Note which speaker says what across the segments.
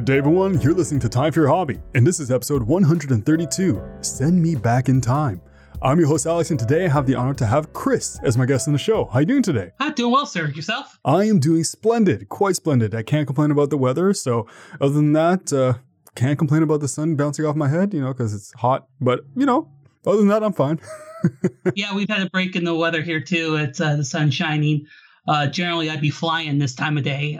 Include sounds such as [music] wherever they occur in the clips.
Speaker 1: Good day, everyone. You're listening to Time for Your Hobby, and this is episode 132 Send Me Back in Time. I'm your host, Alex, and today I have the honor to have Chris as my guest on the show. How you doing today?
Speaker 2: Hi, doing well, sir. Yourself?
Speaker 1: I am doing splendid, quite splendid. I can't complain about the weather, so other than that, uh, can't complain about the sun bouncing off my head, you know, because it's hot. But, you know, other than that, I'm fine. [laughs]
Speaker 2: yeah, we've had a break in the weather here, too. It's uh, the sun shining. Uh, generally, I'd be flying this time of day.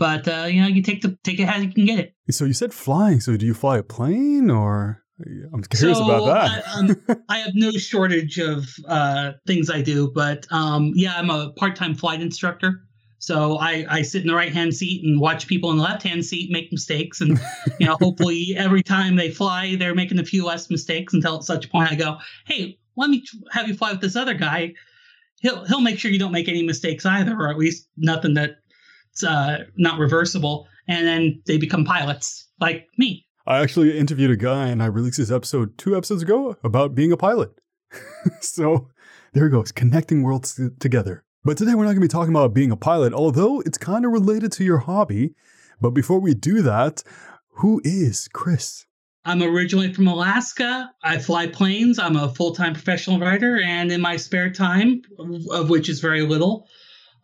Speaker 2: But uh, you know, you take the take it as you can get it.
Speaker 1: So you said flying. So do you fly a plane, or I'm curious
Speaker 2: so
Speaker 1: about that.
Speaker 2: I, um, I, have no shortage of uh, things I do, but um, yeah, I'm a part-time flight instructor. So I, I sit in the right hand seat and watch people in the left hand seat make mistakes, and you know, [laughs] hopefully every time they fly, they're making a few less mistakes until at such a point I go, "Hey, let me have you fly with this other guy. He'll he'll make sure you don't make any mistakes either, or at least nothing that's uh, not reversible." And then they become pilots like me.
Speaker 1: I actually interviewed a guy and I released this episode two episodes ago about being a pilot. [laughs] so there it goes, connecting worlds together. But today we're not going to be talking about being a pilot, although it's kind of related to your hobby. But before we do that, who is Chris?
Speaker 2: I'm originally from Alaska. I fly planes. I'm a full time professional writer. And in my spare time, of which is very little,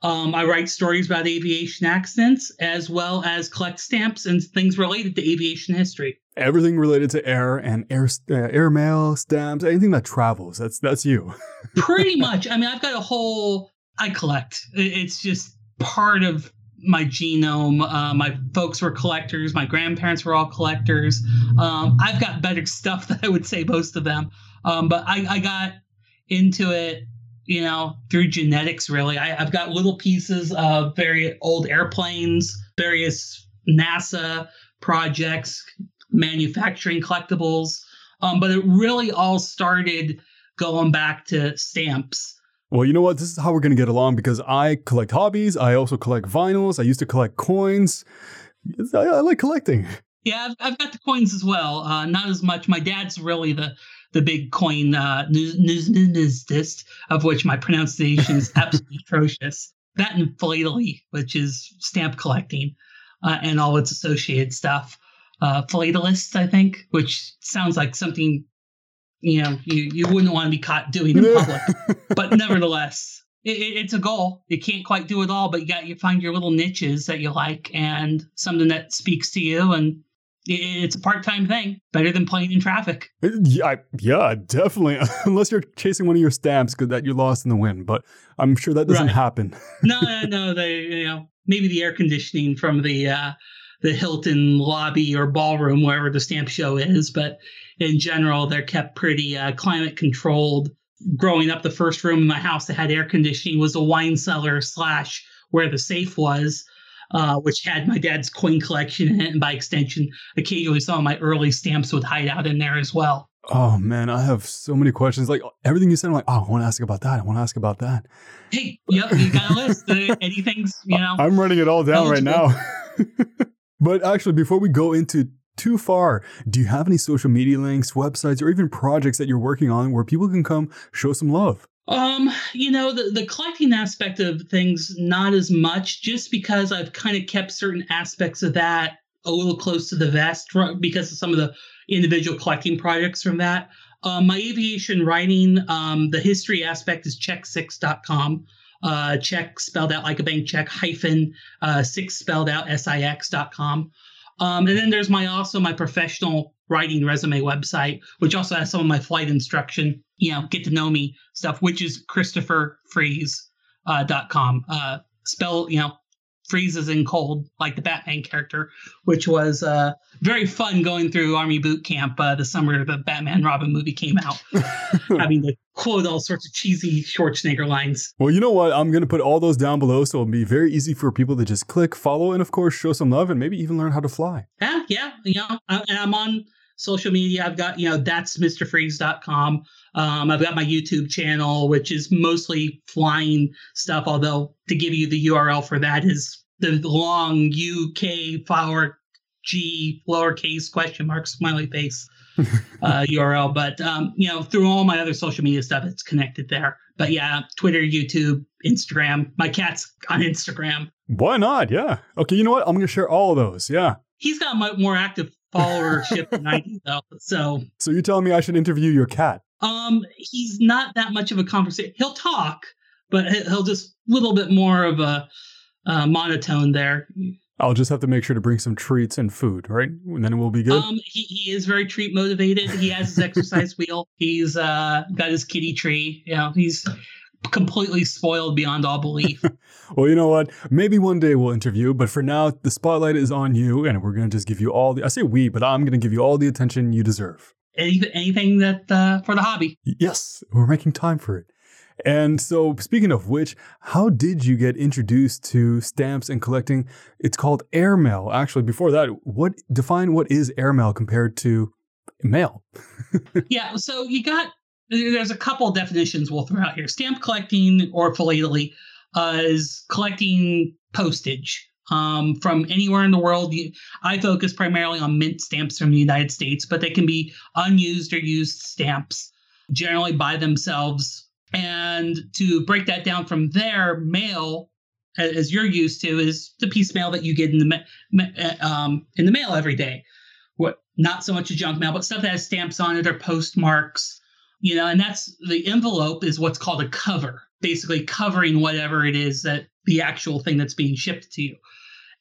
Speaker 2: um, I write stories about aviation accidents as well as collect stamps and things related to aviation history.
Speaker 1: Everything related to air and air uh, airmail stamps, anything that travels. That's that's you. [laughs]
Speaker 2: Pretty much. I mean, I've got a whole. I collect. It's just part of my genome. Uh, my folks were collectors. My grandparents were all collectors. Um, I've got better [laughs] stuff than I would say most of them. Um, but I, I got into it you know, through genetics, really. I, have got little pieces of very old airplanes, various NASA projects, manufacturing collectibles. Um, but it really all started going back to stamps.
Speaker 1: Well, you know what? This is how we're going to get along because I collect hobbies. I also collect vinyls. I used to collect coins. I, I like collecting.
Speaker 2: Yeah, I've, I've, got the coins as well. Uh, not as much. My dad's really the the big coin uh, numismatist, of which my pronunciation is [laughs] absolutely atrocious. That and philately, which is stamp collecting uh, and all its associated stuff. Uh, philatelist, I think, which sounds like something you know you, you wouldn't want to be caught doing in [laughs] public. but nevertheless, it, it, it's a goal. You can't quite do it all, but you got you find your little niches that you like and something that speaks to you and it's a part-time thing better than playing in traffic.
Speaker 1: Yeah yeah definitely. [laughs] Unless you're chasing one of your stamps that you lost in the wind but i'm sure that doesn't right. happen.
Speaker 2: No [laughs] no no they you know maybe the air conditioning from the uh the hilton lobby or ballroom wherever the stamp show is but in general they're kept pretty uh, climate controlled. Growing up the first room in my house that had air conditioning was a wine cellar slash where the safe was uh, which had my dad's coin collection in it, and by extension, occasionally some of my early stamps would hide out in there as well.
Speaker 1: Oh man, I have so many questions. Like everything you said, I'm like, oh, I want to ask about that. I want to ask about that.
Speaker 2: Hey, yep, you got a list. Anything's, [laughs] you know.
Speaker 1: I'm writing it all down right now. [laughs] but actually, before we go into too far, do you have any social media links, websites, or even projects that you're working on where people can come show some love?
Speaker 2: Um, you know, the, the collecting aspect of things, not as much, just because I've kind of kept certain aspects of that a little close to the vest because of some of the individual collecting projects from that. Um, my aviation writing, um, the history aspect is check6.com. Uh, check spelled out like a bank check hyphen uh, six spelled out six.com. Um, and then there's my also my professional writing resume website, which also has some of my flight instruction, you know, get to know me stuff, which is ChristopherFreeze.com. Uh, .com. uh, spell, you know, freezes in cold, like the Batman character, which was uh, very fun going through Army boot camp uh, the summer the Batman Robin movie came out, [laughs] having to quote all sorts of cheesy Schwarzenegger lines.
Speaker 1: Well, you know what? I'm going to put all those down below so it'll be very easy for people to just click, follow, and of course, show some love and maybe even learn how to fly.
Speaker 2: Yeah, yeah. You know, I, and I'm on social media. I've got, you know, that's MrFreeze.com. Um, I've got my YouTube channel, which is mostly flying stuff, although to give you the URL for that is the long UK flower G lowercase question mark smiley face [laughs] uh, URL. But, um, you know, through all my other social media stuff, it's connected there. But yeah, Twitter, YouTube, Instagram. My cat's on Instagram.
Speaker 1: Why not? Yeah. Okay, you know what? I'm going to share all of those. Yeah.
Speaker 2: He's got more active followership than I do, though. So,
Speaker 1: so you're telling me I should interview your cat?
Speaker 2: Um, he's not that much of a conversation. He'll talk, but he'll just a little bit more of a uh, monotone there.
Speaker 1: I'll just have to make sure to bring some treats and food, right? And then we'll be good.
Speaker 2: Um, he, he is very treat motivated. He has his exercise [laughs] wheel. He's uh got his kitty tree. You know, he's completely spoiled beyond all belief. [laughs]
Speaker 1: well, you know what? Maybe one day we'll interview, but for now, the spotlight is on you, and we're gonna just give you all the. I say we, but I'm gonna give you all the attention you deserve.
Speaker 2: Anything, anything that uh, for the hobby.
Speaker 1: Yes, we're making time for it. And so, speaking of which, how did you get introduced to stamps and collecting? It's called airmail. Actually, before that, what define what is airmail compared to mail? [laughs]
Speaker 2: yeah, so you got there's a couple definitions we'll throw out here. Stamp collecting or philately uh, is collecting postage um, from anywhere in the world. I focus primarily on mint stamps from the United States, but they can be unused or used stamps, generally by themselves and to break that down from there, mail, as you're used to, is the piece mail that you get in the uh, um, in the mail every day. What not so much a junk mail, but stuff that has stamps on it or postmarks, you know. And that's the envelope is what's called a cover, basically covering whatever it is that the actual thing that's being shipped to you.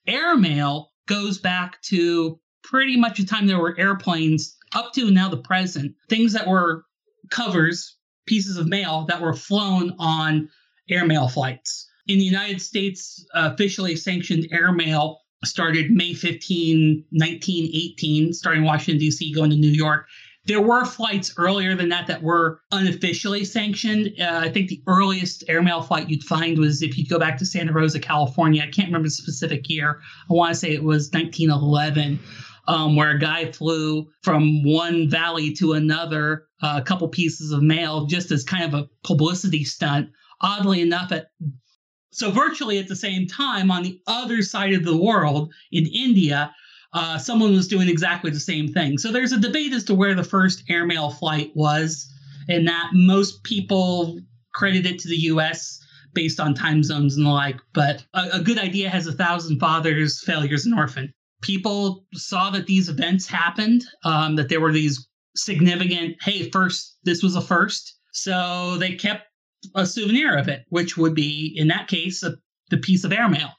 Speaker 2: Airmail goes back to pretty much the time there were airplanes up to now the present. Things that were covers pieces of mail that were flown on airmail flights. In the United States, officially sanctioned airmail started May 15, 1918, starting Washington, D.C., going to New York. There were flights earlier than that that were unofficially sanctioned. Uh, I think the earliest airmail flight you'd find was if you go back to Santa Rosa, California. I can't remember the specific year. I want to say it was 1911 um, where a guy flew from one valley to another, uh, a couple pieces of mail, just as kind of a publicity stunt. Oddly enough, at so virtually at the same time, on the other side of the world in India, uh, someone was doing exactly the same thing. So there's a debate as to where the first airmail flight was, and that most people credit it to the U.S. based on time zones and the like. But a, a good idea has a thousand fathers, failures an orphan people saw that these events happened, um, that there were these significant, hey, first, this was a first. So they kept a souvenir of it, which would be, in that case, a, the piece of airmail,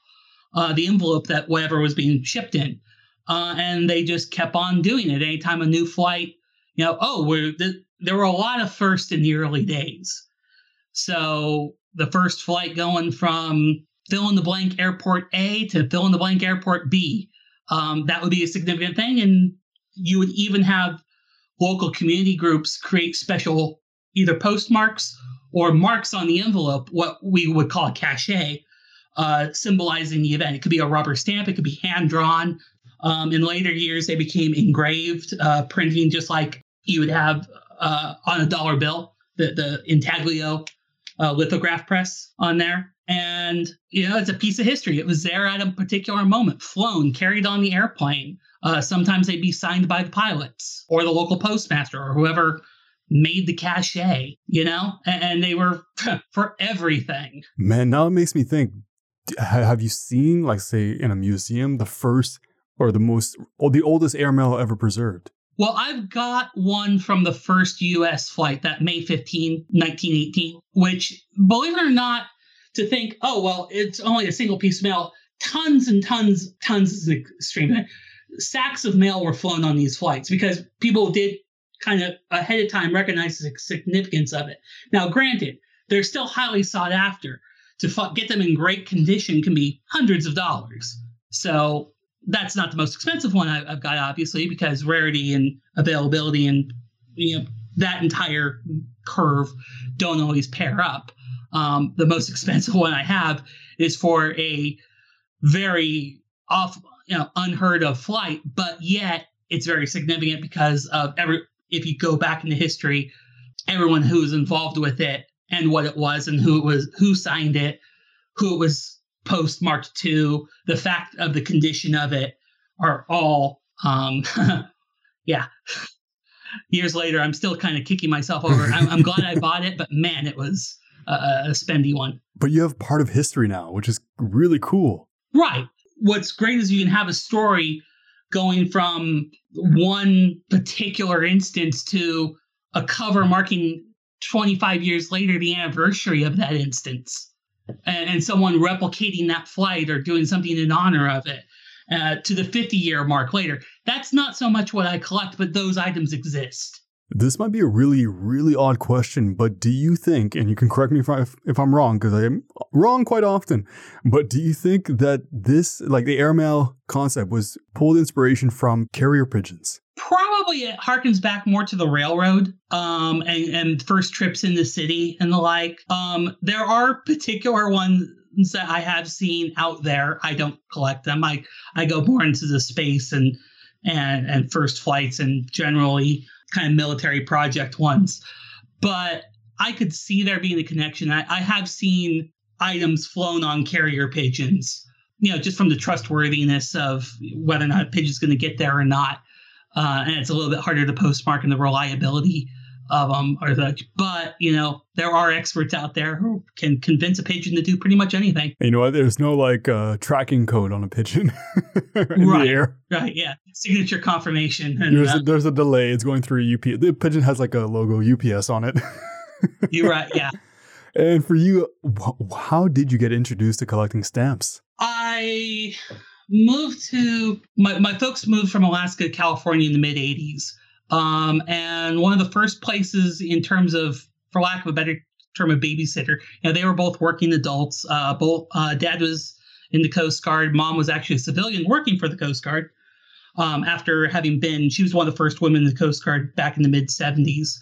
Speaker 2: uh, the envelope that whatever was being shipped in. Uh, and they just kept on doing it. Anytime a new flight, you know, oh, th- there were a lot of firsts in the early days. So the first flight going from fill in the blank airport A to fill in the blank airport B um, that would be a significant thing. And you would even have local community groups create special either postmarks or marks on the envelope, what we would call a cachet, uh, symbolizing the event. It could be a rubber stamp, it could be hand drawn. Um, in later years, they became engraved, uh, printing just like you would have uh, on a dollar bill, the, the intaglio uh, lithograph press on there. And, you know, it's a piece of history. It was there at a particular moment, flown, carried on the airplane. Uh, sometimes they'd be signed by the pilots or the local postmaster or whoever made the cachet, you know, and, and they were [laughs] for everything.
Speaker 1: Man, now it makes me think have you seen, like, say, in a museum, the first or the most, or the oldest airmail ever preserved?
Speaker 2: Well, I've got one from the first US flight, that May 15, 1918, which, believe it or not, to think, oh, well, it's only a single piece of mail. Tons and tons, tons is extreme. Sacks of mail were flown on these flights because people did kind of ahead of time recognize the significance of it. Now, granted, they're still highly sought after. To get them in great condition can be hundreds of dollars. So that's not the most expensive one I've got, obviously, because rarity and availability and you know that entire curve don't always pair up. Um, the most expensive one I have is for a very off, you know, unheard of flight, but yet it's very significant because of every. If you go back into history, everyone who was involved with it and what it was and who it was, who signed it, who it was postmarked to, the fact of the condition of it are all, um, [laughs] yeah. Years later, I'm still kind of kicking myself over. I'm, I'm glad I bought it, but man, it was a, a spendy one.
Speaker 1: But you have part of history now, which is really cool.
Speaker 2: Right. What's great is you can have a story going from one particular instance to a cover marking 25 years later the anniversary of that instance and, and someone replicating that flight or doing something in honor of it uh, to the 50 year mark later. That's not so much what I collect, but those items exist.
Speaker 1: This might be a really, really odd question, but do you think, and you can correct me if, I, if I'm wrong, because I am wrong quite often, but do you think that this, like the airmail concept, was pulled inspiration from carrier pigeons?
Speaker 2: Probably it harkens back more to the railroad um, and, and first trips in the city and the like. Um, there are particular ones that I have seen out there. I don't collect them. I, I go more into the space and and and first flights and generally kind of military project ones. But I could see there being a connection. I, I have seen items flown on carrier pigeons, you know, just from the trustworthiness of whether or not a pigeon's going to get there or not. Uh, and it's a little bit harder to postmark and the reliability of them or such. But you know, there are experts out there who can convince a pigeon to do pretty much anything.
Speaker 1: You know what? There's no like uh, tracking code on a pigeon [laughs] in
Speaker 2: right,
Speaker 1: the air.
Speaker 2: Right. Yeah. Signature confirmation.
Speaker 1: And, there's, uh, a, there's a delay. It's going through UPS. The pigeon has like a logo UPS on it. [laughs]
Speaker 2: you're right. Yeah.
Speaker 1: And for you, how did you get introduced to collecting stamps?
Speaker 2: I moved to my, my folks moved from Alaska to California in the mid 80s. Um, and one of the first places in terms of, for lack of a better term, a babysitter, you know, they were both working adults. Uh, both uh, dad was in the Coast Guard, mom was actually a civilian working for the Coast Guard. Um, after having been, she was one of the first women in the Coast Guard back in the mid 70s.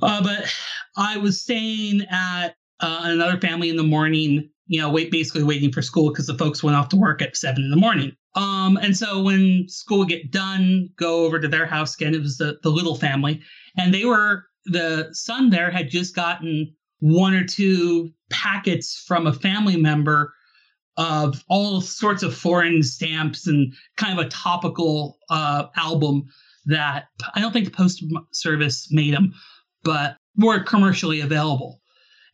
Speaker 2: Uh, but I was staying at uh, another family in the morning, you know, wait, basically waiting for school because the folks went off to work at seven in the morning. Um, and so when school get done, go over to their house again. It was the, the little family. And they were, the son there had just gotten one or two packets from a family member of all sorts of foreign stamps and kind of a topical uh, album that I don't think the post service made them, but were commercially available.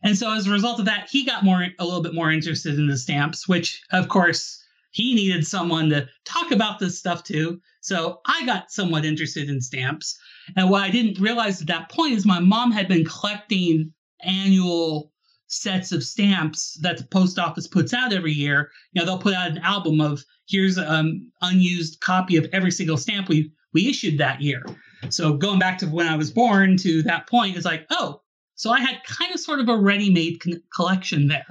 Speaker 2: And so as a result of that, he got more a little bit more interested in the stamps, which of course he needed someone to talk about this stuff too. So I got somewhat interested in stamps. And what I didn't realize at that point is my mom had been collecting annual sets of stamps that the post office puts out every year. You know, they'll put out an album of here's an um, unused copy of every single stamp we we issued that year. So going back to when I was born to that point, it's like, oh, so I had kind of sort of a ready-made con- collection there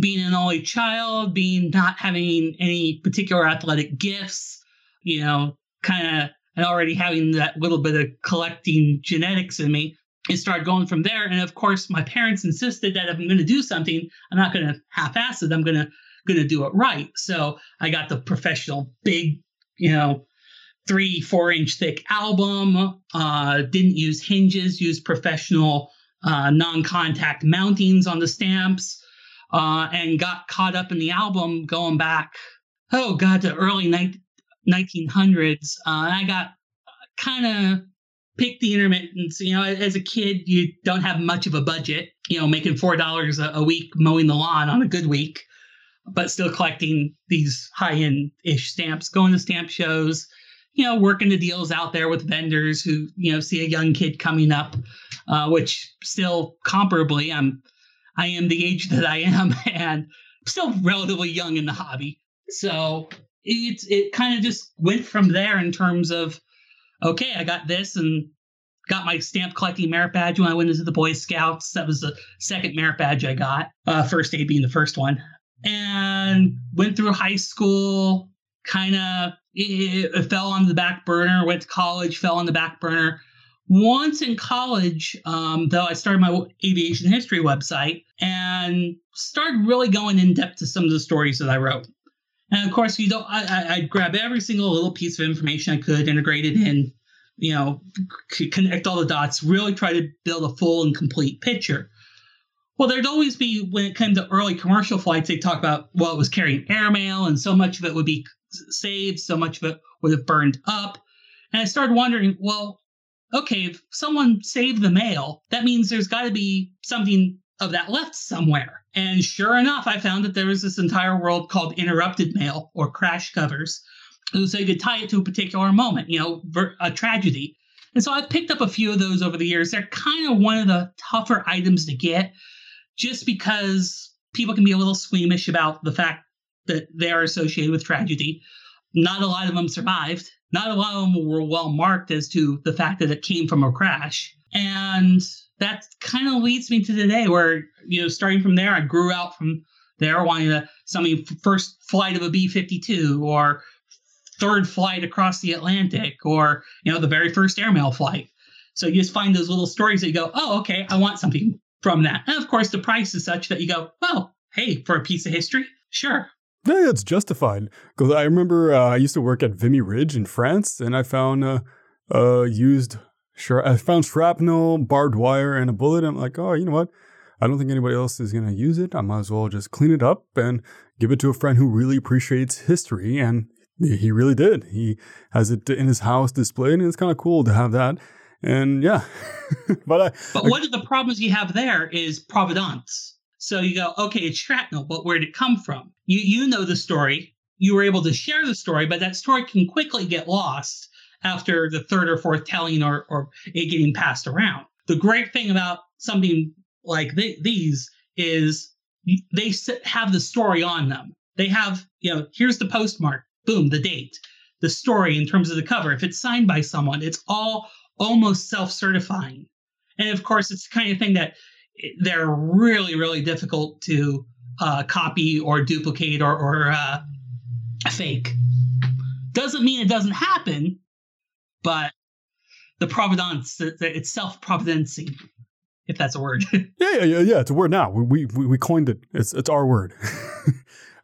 Speaker 2: being an only child, being not having any particular athletic gifts, you know, kind of, and already having that little bit of collecting genetics in me, it started going from there. And of course, my parents insisted that if I'm going to do something, I'm not going to half-ass it. I'm going to going to do it right. So I got the professional big, you know, three, four inch thick album. Uh, didn't use hinges, used professional uh, non contact mountings on the stamps uh, and got caught up in the album going back, oh God, to early ni- 1900s. Uh, I got kind of picked the intermittents. You know, as a kid, you don't have much of a budget, you know, making $4 a, a week mowing the lawn on a good week, but still collecting these high end ish stamps, going to stamp shows, you know, working the deals out there with vendors who, you know, see a young kid coming up, uh, which still comparably, I'm I am the age that I am [laughs] and still relatively young in the hobby. So it's it kind of just went from there in terms of okay, I got this and got my stamp collecting merit badge when I went into the Boy Scouts. That was the second merit badge I got. Uh, first aid being the first one, and went through high school. Kind of it, it fell on the back burner. Went to college, fell on the back burner. Once in college, um, though, I started my aviation history website and started really going in depth to some of the stories that I wrote. And of course, you don't. I, I grab every single little piece of information I could, integrate it in, you know, c- connect all the dots, really try to build a full and complete picture. Well, there'd always be when it came to early commercial flights, they talk about well, it was carrying airmail, and so much of it would be saved, so much of it would have burned up. And I started wondering, well, okay, if someone saved the mail, that means there's got to be something of that left somewhere. And sure enough, I found that there was this entire world called interrupted mail or crash covers So you could tie it to a particular moment, you know, a tragedy. And so I've picked up a few of those over the years. They're kind of one of the tougher items to get just because people can be a little squeamish about the fact that they're associated with tragedy. Not a lot of them survived. Not a lot of them were well marked as to the fact that it came from a crash. And that kind of leads me to today where, you know, starting from there, I grew out from there wanting to somebody first flight of a B 52 or third flight across the Atlantic or, you know, the very first airmail flight. So you just find those little stories that you go, oh, okay, I want something from that. And of course, the price is such that you go, well, hey, for a piece of history, sure.
Speaker 1: Yeah, it's justified. Because I remember uh, I used to work at Vimy Ridge in France, and I found uh, uh, used, sure, I found shrapnel, barbed wire, and a bullet. I'm like, oh, you know what? I don't think anybody else is going to use it. I might as well just clean it up and give it to a friend who really appreciates history. And he really did. He has it in his house displayed, and it's kind of cool to have that. And yeah, [laughs]
Speaker 2: but I, but I, one of the problems you have there is provenance. So you go, okay, it's shrapnel, but where did it come from? You you know the story. You were able to share the story, but that story can quickly get lost after the third or fourth telling or or it getting passed around. The great thing about something like th- these is they have the story on them. They have, you know, here's the postmark boom, the date, the story in terms of the cover. If it's signed by someone, it's all almost self certifying. And of course, it's the kind of thing that they're really, really difficult to uh, copy or duplicate or, or uh, fake. Doesn't mean it doesn't happen, but the providence, it's self providencing, if that's a word. [laughs]
Speaker 1: yeah, yeah, yeah, yeah. It's a word now. We we we coined it. It's it's our word. [laughs]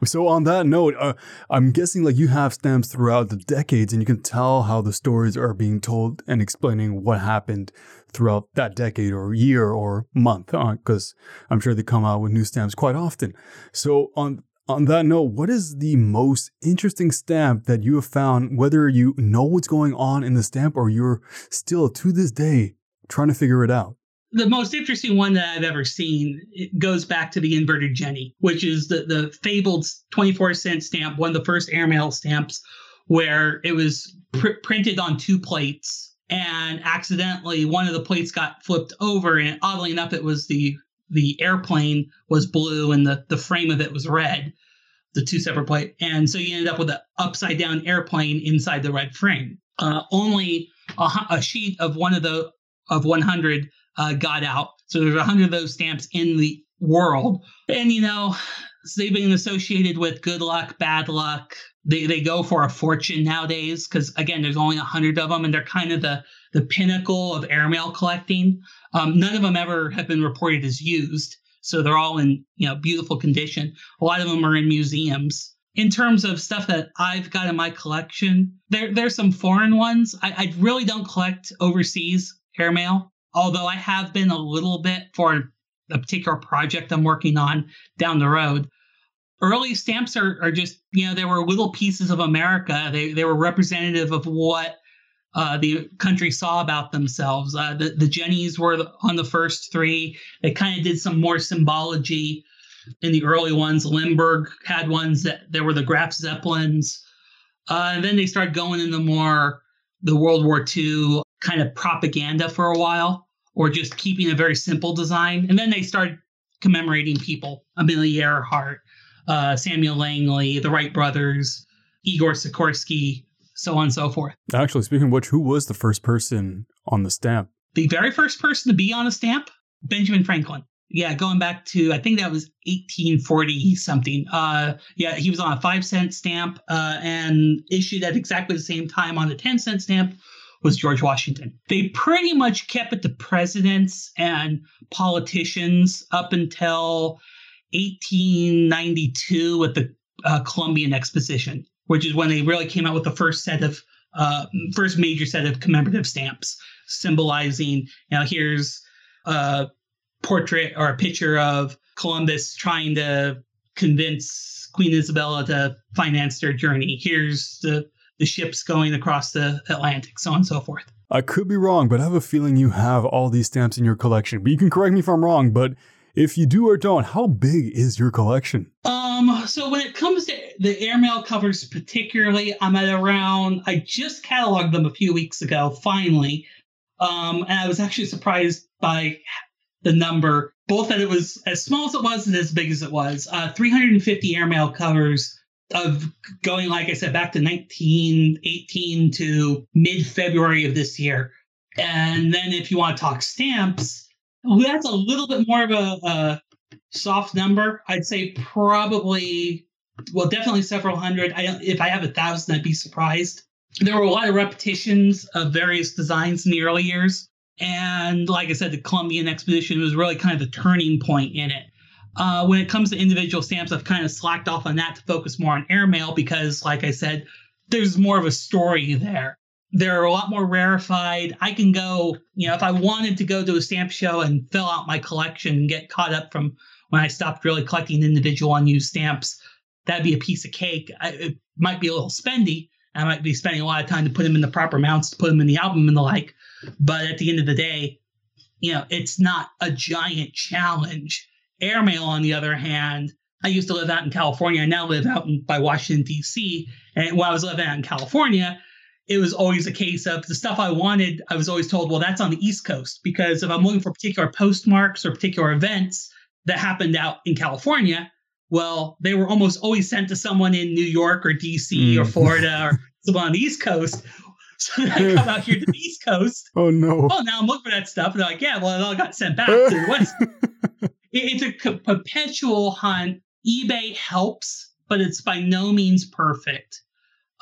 Speaker 1: So on that note, uh, I'm guessing like you have stamps throughout the decades, and you can tell how the stories are being told and explaining what happened throughout that decade or year or month, because uh, I'm sure they come out with new stamps quite often. So on on that note, what is the most interesting stamp that you have found, whether you know what's going on in the stamp or you're still to this day trying to figure it out?
Speaker 2: The most interesting one that I've ever seen goes back to the inverted Jenny, which is the the fabled 24 cent stamp, one of the first airmail stamps, where it was pr- printed on two plates, and accidentally one of the plates got flipped over, and oddly enough, it was the the airplane was blue and the the frame of it was red, the two separate plate, and so you ended up with an upside down airplane inside the red frame. Uh, only a, a sheet of one of the of 100 uh, got out. So there's a hundred of those stamps in the world, and you know they've been associated with good luck, bad luck. They they go for a fortune nowadays because again, there's only a hundred of them, and they're kind of the the pinnacle of airmail collecting. Um, none of them ever have been reported as used, so they're all in you know beautiful condition. A lot of them are in museums. In terms of stuff that I've got in my collection, there there's some foreign ones. I, I really don't collect overseas airmail although I have been a little bit for a particular project I'm working on down the road. Early stamps are, are just, you know, they were little pieces of America. They, they were representative of what uh, the country saw about themselves. Uh, the, the Jennies were on the first three. They kind of did some more symbology in the early ones. Lindbergh had ones that there were the Graf Zeppelins. Uh, and then they started going into more the World War II kind of propaganda for a while or just keeping a very simple design. And then they started commemorating people Amelia Earhart, uh, Samuel Langley, the Wright brothers, Igor Sikorsky, so on and so forth.
Speaker 1: Actually, speaking of which, who was the first person on the stamp?
Speaker 2: The very first person to be on a stamp? Benjamin Franklin. Yeah, going back to I think that was 1840 something. Uh, yeah, he was on a five cent stamp uh, and issued at exactly the same time on a 10 cent stamp was George Washington. They pretty much kept it to presidents and politicians up until 1892 with the uh, Columbian Exposition, which is when they really came out with the first set of uh, first major set of commemorative stamps symbolizing, you know, here's a portrait or a picture of Columbus trying to convince Queen Isabella to finance their journey. Here's the the ships going across the Atlantic, so on and so forth.
Speaker 1: I could be wrong, but I have a feeling you have all these stamps in your collection. But you can correct me if I'm wrong, but If you do or don't, how big is your collection?
Speaker 2: Um, so when it comes to the airmail covers, particularly, I'm at around. I just cataloged them a few weeks ago, finally, um, and I was actually surprised by the number, both that it was as small as it was and as big as it was. Uh, 350 airmail covers of going, like I said, back to 1918 to mid February of this year. And then if you want to talk stamps, that's a little bit more of a, a soft number. I'd say probably, well, definitely several hundred. I if I have a thousand, I'd be surprised. There were a lot of repetitions of various designs in the early years. And like I said, the Columbian expedition was really kind of the turning point in it. Uh, when it comes to individual stamps, I've kind of slacked off on that to focus more on airmail because, like I said, there's more of a story there. They're a lot more rarefied. I can go, you know, if I wanted to go to a stamp show and fill out my collection and get caught up from when I stopped really collecting individual unused stamps, that'd be a piece of cake. I, it might be a little spendy. I might be spending a lot of time to put them in the proper mounts, to put them in the album and the like. But at the end of the day, you know, it's not a giant challenge Airmail, on the other hand, I used to live out in California. I now live out in, by Washington, D.C. And while I was living out in California, it was always a case of the stuff I wanted. I was always told, well, that's on the East Coast. Because if I'm looking for particular postmarks or particular events that happened out in California, well, they were almost always sent to someone in New York or D.C. Mm. or Florida or [laughs] someone on the East Coast. [laughs] So then I come out here to the East Coast. [laughs]
Speaker 1: Oh, no.
Speaker 2: Oh, now I'm looking for that stuff. And they're like, yeah, well, it all got sent back to the West. It's a perpetual hunt. eBay helps, but it's by no means perfect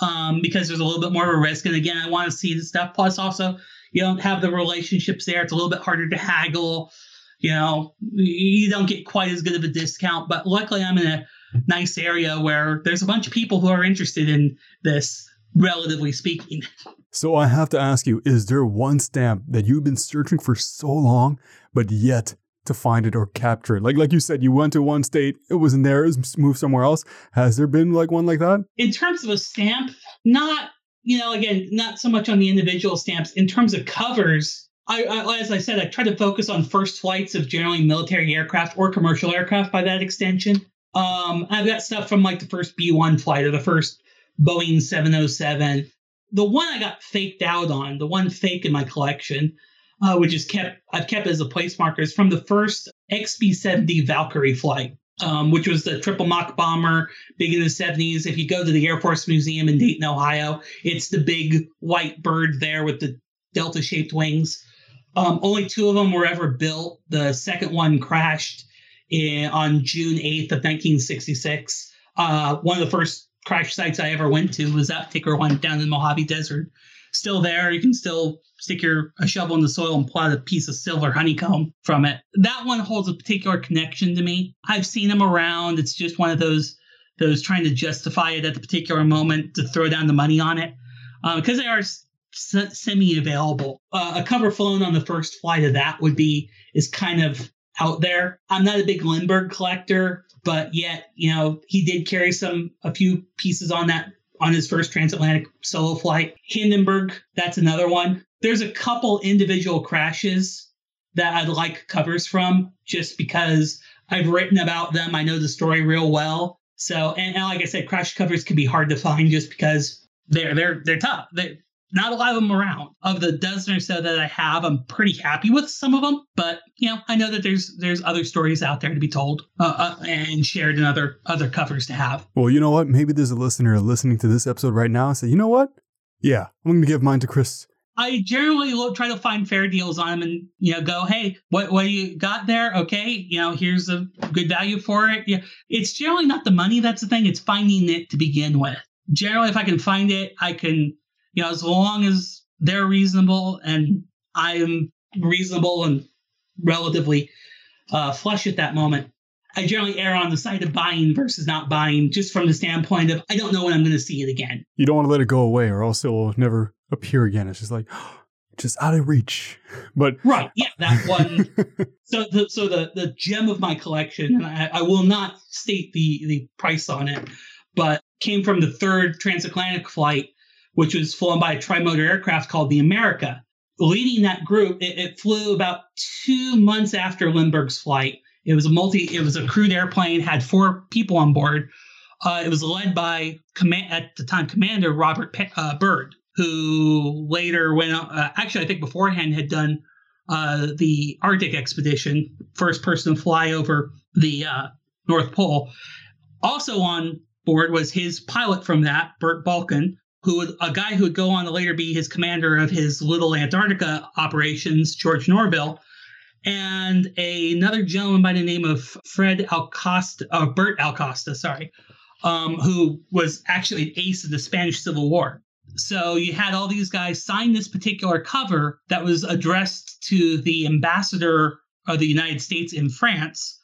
Speaker 2: um, because there's a little bit more of a risk. And again, I want to see the stuff. Plus, also, you don't have the relationships there. It's a little bit harder to haggle. You know, you don't get quite as good of a discount. But luckily, I'm in a nice area where there's a bunch of people who are interested in this, relatively speaking.
Speaker 1: So I have to ask you, is there one stamp that you've been searching for so long, but yet to find it or capture it? Like like you said, you went to one state, it wasn't there, it was moved somewhere else. Has there been like one like that?
Speaker 2: In terms of a stamp, not you know, again, not so much on the individual stamps. In terms of covers, I, I, as I said, I try to focus on first flights of generally military aircraft or commercial aircraft by that extension. Um, I've got stuff from like the first B 1 flight or the first Boeing 707. The one I got faked out on, the one fake in my collection, uh, which is kept I've kept as a place marker. markers from the first XB-70 Valkyrie flight, um, which was the triple Mach bomber, big in the 70s. If you go to the Air Force Museum in Dayton, Ohio, it's the big white bird there with the delta-shaped wings. Um, only two of them were ever built. The second one crashed in, on June 8th of 1966. Uh, one of the first crash sites I ever went to was that particular one down in the Mojave Desert. Still there. You can still stick your a shovel in the soil and pull out a piece of silver honeycomb from it. That one holds a particular connection to me. I've seen them around. It's just one of those those trying to justify it at the particular moment to throw down the money on it because uh, they are semi-available. Uh, a cover flown on the first flight of that would be is kind of out there. I'm not a big Lindbergh collector, but yet you know he did carry some a few pieces on that on his first transatlantic solo flight. Hindenburg, that's another one there's a couple individual crashes that I'd like covers from just because I've written about them. I know the story real well. So, and, and like I said, crash covers can be hard to find just because they're they're they're tough. They not a lot of them around. Of the dozen or so that I have, I'm pretty happy with some of them. But you know, I know that there's there's other stories out there to be told uh, uh, and shared and other other covers to have.
Speaker 1: Well, you know what? Maybe there's a listener listening to this episode right now and say, you know what? Yeah, I'm going to give mine to Chris.
Speaker 2: I generally look, try to find fair deals on them and you know go, hey, what what you got there? Okay, you know here's a good value for it. Yeah, it's generally not the money that's the thing; it's finding it to begin with. Generally, if I can find it, I can you know as long as they're reasonable and I am reasonable and relatively uh, flush at that moment. I generally err on the side of buying versus not buying, just from the standpoint of I don't know when I'm going to see it again.
Speaker 1: You don't want to let it go away, or else it will never appear again. It's just like [gasps] just out of reach. [laughs] But
Speaker 2: right, yeah, that one. [laughs] so the so the the gem of my collection, and I, I will not state the the price on it, but came from the third transatlantic flight, which was flown by a trimotor aircraft called the America. Leading that group, it, it flew about two months after Lindbergh's flight. It was a multi. It was a crewed airplane. Had four people on board. Uh, it was led by command at the time commander Robert Pe- uh, Byrd, who later went. Uh, actually, I think beforehand had done uh, the Arctic expedition, first person to fly over the uh, North Pole. Also on board was his pilot from that, Bernt Balchen, who would, a guy who would go on to later be his commander of his little Antarctica operations, George Noville, and a, another gentleman by the name of Fred Acosta, uh, Bert Acosta, sorry, um, who was actually an ace of the Spanish Civil War. So you had all these guys sign this particular cover that was addressed to the ambassador of the United States in France.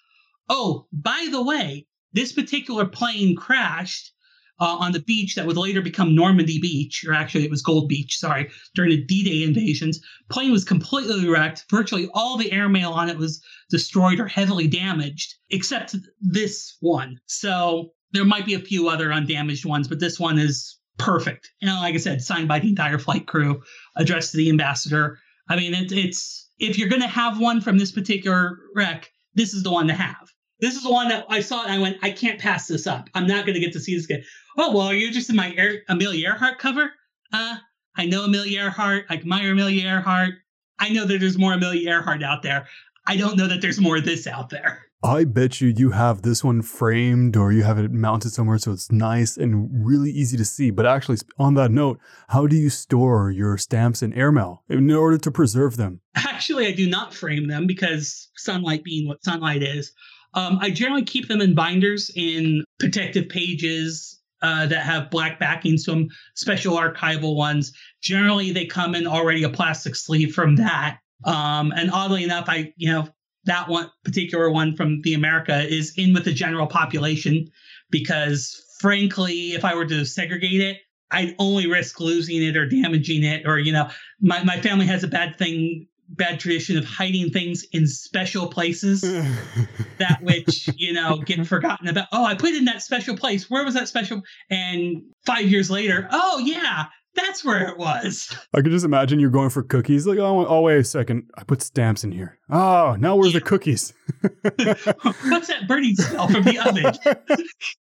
Speaker 2: Oh, by the way, this particular plane crashed uh, on the beach that would later become Normandy Beach, or actually it was Gold Beach, sorry, during the D-Day invasions. Plane was completely wrecked. Virtually all the airmail on it was destroyed or heavily damaged, except this one. So there might be a few other undamaged ones, but this one is perfect. And like I said, signed by the entire flight crew, addressed to the ambassador. I mean, it, it's if you're going to have one from this particular wreck, this is the one to have. This is the one that I saw and I went, I can't pass this up. I'm not going to get to see this again. Oh, well, are you interested in my Air, Amelia Earhart cover? Uh, I know Amelia Earhart. I admire Amelia Earhart. I know that there's more Amelia Earhart out there. I don't know that there's more of this out there.
Speaker 1: I bet you you have this one framed or you have it mounted somewhere so it's nice and really easy to see. But actually, on that note, how do you store your stamps in airmail in order to preserve them?
Speaker 2: Actually, I do not frame them because sunlight being what sunlight is. Um, I generally keep them in binders in protective pages uh, that have black backing, some special archival ones. Generally, they come in already a plastic sleeve from that. Um, and oddly enough, I, you know, that one particular one from the America is in with the general population because, frankly, if I were to segregate it, I'd only risk losing it or damaging it. Or, you know, my, my family has a bad thing bad tradition of hiding things in special places [laughs] that which you know get forgotten about. Oh i put it in that special place. Where was that special? And five years later oh yeah that's where it was. [laughs]
Speaker 1: I could just imagine you're going for cookies. Like oh, oh wait a second. I put stamps in here. Oh now where's yeah. the cookies? [laughs]
Speaker 2: What's that burning smell from the oven?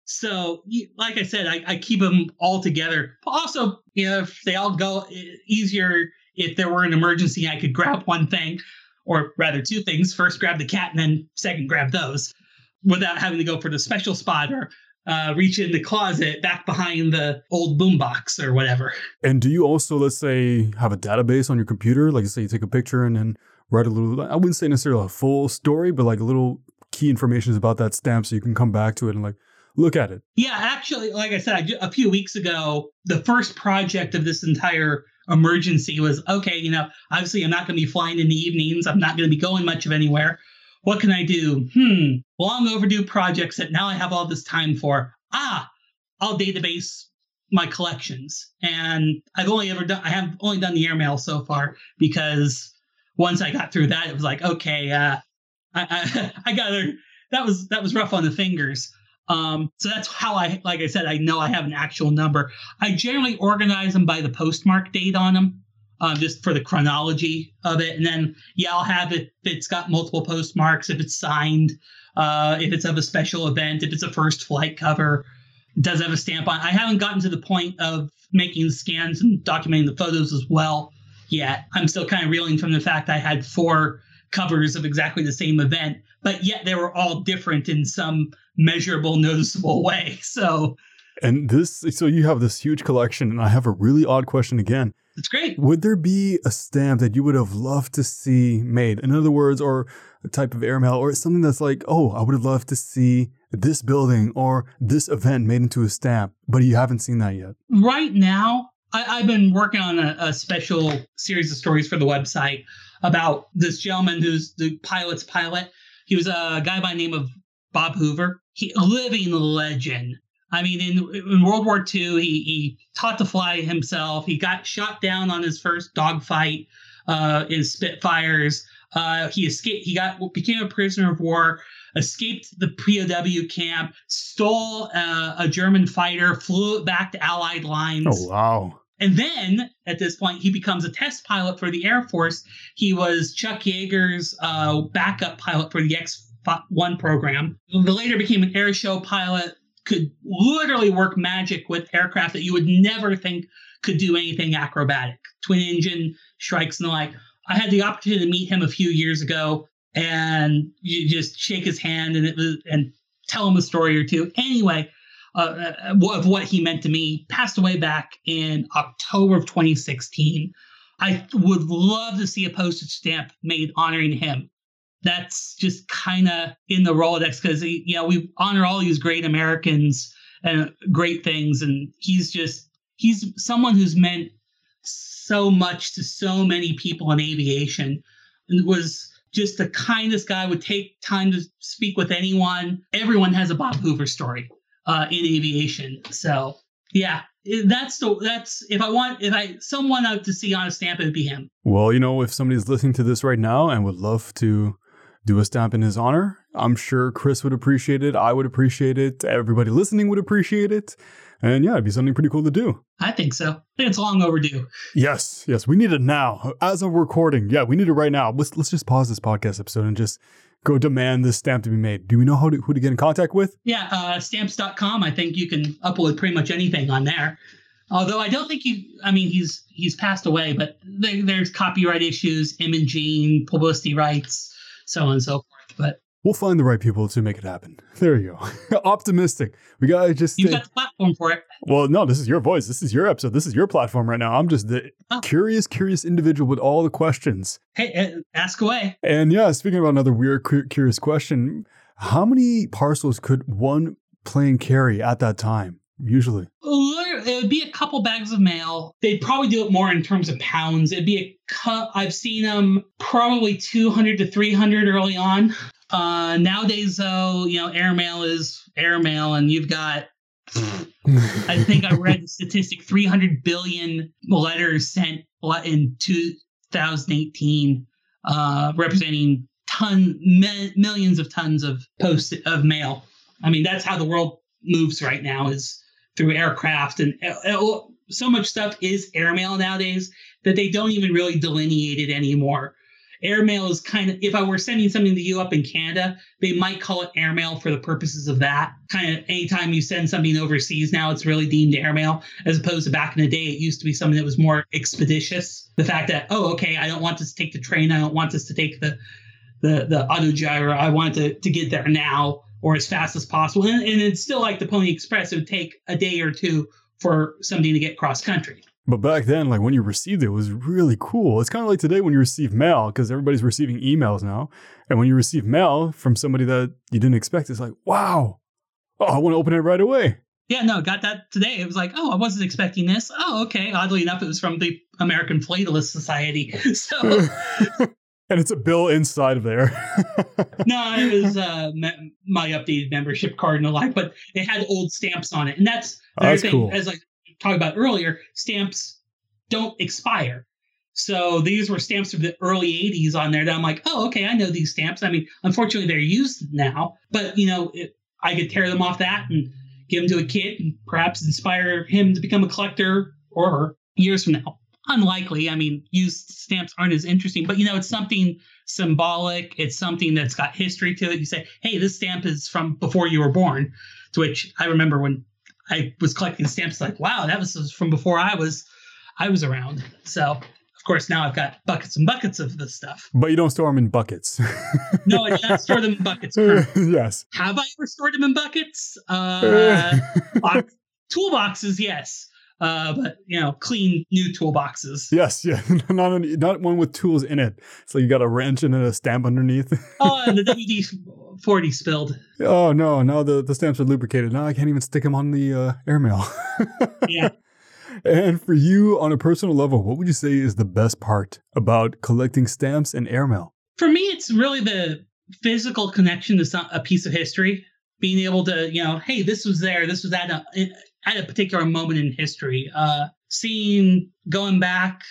Speaker 2: So like i said I, I keep them all together. Also you know if they all go easier if there were an emergency, I could grab one thing, or rather two things. First, grab the cat, and then second, grab those without having to go for the special spot or uh, reach in the closet back behind the old boombox or whatever.
Speaker 1: And do you also, let's say, have a database on your computer? Like, say, you take a picture and then write a little, I wouldn't say necessarily a full story, but like a little key information about that stamp so you can come back to it and like look at it.
Speaker 2: Yeah, actually, like I said, I, a few weeks ago, the first project of this entire emergency was okay, you know, obviously I'm not going to be flying in the evenings. I'm not going to be going much of anywhere. What can I do? Hmm, long overdue projects that now I have all this time for. Ah, I'll database my collections. And I've only ever done, I have only done the airmail so far because once I got through that, it was like, okay, uh, I, I, [laughs] I got to, that was, that was rough on the fingers. Um, so that's how I, like I said, I know I have an actual number. I generally organize them by the postmark date on them, um, just for the chronology of it. And then, yeah, I'll have it if it's got multiple postmarks, if it's signed, uh, if it's of a special event, if it's a first flight cover, does have a stamp on. I haven't gotten to the point of making scans and documenting the photos as well yet. I'm still kind of reeling from the fact I had four covers of exactly the same event, but yet they were all different in some measurable, noticeable [laughs] way. So,
Speaker 1: and this, so you have this huge collection, and I have a really odd question again.
Speaker 2: It's great.
Speaker 1: Would there be a stamp that you would have loved to see made? In other words, or a type of airmail, or something that's like, oh, I would have loved to see this building or this event made into a stamp, but you haven't seen that yet.
Speaker 2: Right now, I, have been working on a, a, special series of stories for the website about this gentleman who's the pilot's pilot. He was a guy by name of Bob Hoover. He living legend. I mean, in, in World War II, he, he taught to fly himself. He got shot down on his first dogfight uh, in Spitfires. Uh, he escaped. He got became a prisoner of war. Escaped the POW camp. Stole uh, a German fighter. Flew it back to Allied lines.
Speaker 1: Oh wow!
Speaker 2: And then at this point, he becomes a test pilot for the Air Force. He was Chuck Yeager's uh, backup pilot for the X One program. The later became an air show pilot, could literally work magic with aircraft that you would never think could do anything acrobatic, twin engine Shrikes and the like. I had the opportunity to meet him a few years ago, and you just shake his hand and it was, and tell him a story or two. Anyway, uh, uh of what he meant to me. Passed away back in October of 2016. I would love to see a postage stamp made honoring him. That's just kind of in the Rolodex because you know we honor all these great Americans and great things, and he's just he's someone who's meant so much to so many people in aviation and was just the kindest guy would take time to speak with anyone everyone has a bob hoover story uh, in aviation. So yeah that's the that's if i want if i someone out to see on a stamp it would be him.
Speaker 1: Well you know if somebody's listening to this right now and would love to do a stamp in his honor i'm sure chris would appreciate it. I would appreciate it. Everybody listening would appreciate it and yeah, it'd be something pretty cool to do.
Speaker 2: I think so. I think it's long overdue.
Speaker 1: Yes, yes, we need it now. As of recording, yeah, we need it right now. Let's let's just pause this podcast episode and just go demand this stamp to be made. Do we know how to, who to get in contact with?
Speaker 2: Yeah, uh, stamps.com. I think you can upload pretty much anything on there. Although I don't think he, I mean, he's he's passed away, but there, there's copyright issues, imaging, publicity rights, so on and so forth. But
Speaker 1: We'll find the right people to make it happen. [laughs] There you go. [laughs] Optimistic. We gotta just.
Speaker 2: You've got the platform for it.
Speaker 1: Well, no, this is your voice. This is your episode. This is your platform right now. I'm just the oh. curious, curious individual with all the questions.
Speaker 2: Hey, uh, ask away.
Speaker 1: And yeah, speaking about another weird, curious question, how many parcels could one plane carry at that time? Usually,
Speaker 2: it would be a couple bags of mail. They'd probably do it more in terms of pounds. It'd be a cut. I've seen them probably 200 to 300 early on. Uh, nowadays, though, you know, airmail is airmail, and you've got, I think I read the statistic 300 billion letters sent in 2018, uh, representing ton mi- millions of tons of post of mail. I mean, that's how the world moves right now is through aircraft, and uh, uh so much stuff is airmail nowadays that they don't even really delineate it anymore airmail is kind of if I were sending something to you up in Canada, they might call it airmail for the purposes of that. Kind of anytime you send something overseas now, it's really deemed airmail, as opposed to back in the day, it used to be something that was more expeditious. The fact that oh, okay, I don't want this to take the train, I don't want this to take the the the autogyro, I want to, to get there now or as fast as possible. And, and it's still like the Pony Express, it would take a day or two for something to get cross country.
Speaker 1: But back then, like when you received it, it was really cool. It's kind of like today when you receive mail, because everybody's receiving emails now. And when you receive mail from somebody that you didn't expect, it's like, wow, oh, I want to open it right away.
Speaker 2: Yeah, no, got that today. It was like, oh, I wasn't expecting this. Oh, okay. Oddly enough, it was from the American Philatelist Society. [laughs] So. [laughs]
Speaker 1: and it's a bill inside of there. [laughs]
Speaker 2: no, it was uh, my updated membership card and the like, but it had old stamps on it, and that's the oh, that's thing. Cool. As like talked about earlier, stamps don't expire. So these were stamps from the early 80s on there that I'm like, oh, okay, I know these stamps. I mean, unfortunately, they're used now, but you know, it, I could tear them off that and give them to a kid and perhaps inspire him to become a collector or her years from now. Unlikely. I mean, used stamps aren't as interesting, but you know, it's something symbolic. It's something that's got history to it. You say, hey, this stamp is from before you were born. To which I remember when I was collecting stamps like, wow, that was from before I was I was around. So of course now I've got buckets and buckets of this stuff.
Speaker 1: But you don't store them in buckets. [laughs]
Speaker 2: no, I do not store them in buckets. [laughs]
Speaker 1: yes.
Speaker 2: Have I ever stored them in buckets? Uh, [laughs] box, toolboxes, yes. Uh, but you know, clean new toolboxes.
Speaker 1: Yes, yeah, not not one with tools in it. So you got a wrench and a stamp underneath.
Speaker 2: oh, the WD forty spilled.
Speaker 1: Oh no, Now the the stamps are lubricated. Now I can't even stick them on the uh, airmail. [laughs]
Speaker 2: yeah.
Speaker 1: And for you, on a personal level, what would you say is the best part about collecting stamps and airmail?
Speaker 2: For me, it's really the physical connection to some, a piece of history. Being able to, you know, hey, this was there, this was at a, at a particular moment in history. Uh, seeing going back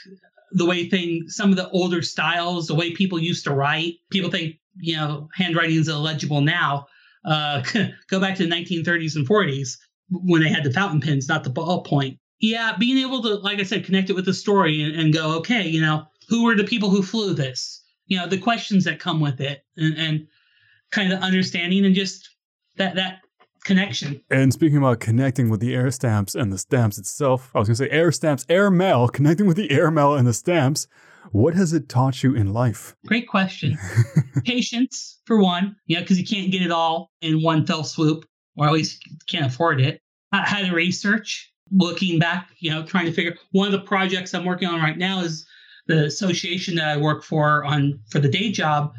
Speaker 2: the way things, some of the older styles, the way people used to write. People think you know handwriting is illegible now. Uh, [laughs] go back to the 1930s and 40s when they had the fountain pens, not the ballpoint. Yeah, being able to, like I said, connect it with the story and, and go, okay, you know, who were the people who flew this? You know, the questions that come with it, and, and kind of understanding and just that that connection.
Speaker 1: And speaking about connecting with the air stamps and the stamps itself, I was going to say air stamps, air mail, connecting with the air mail and the stamps. What has it taught you in life?
Speaker 2: Great question. [laughs] Patience, for one, you know, because you can't get it all in one fell swoop, or at least can't afford it. I had to research, looking back, you know, trying to figure. One of the projects I'm working on right now is the association that I work for on for the day job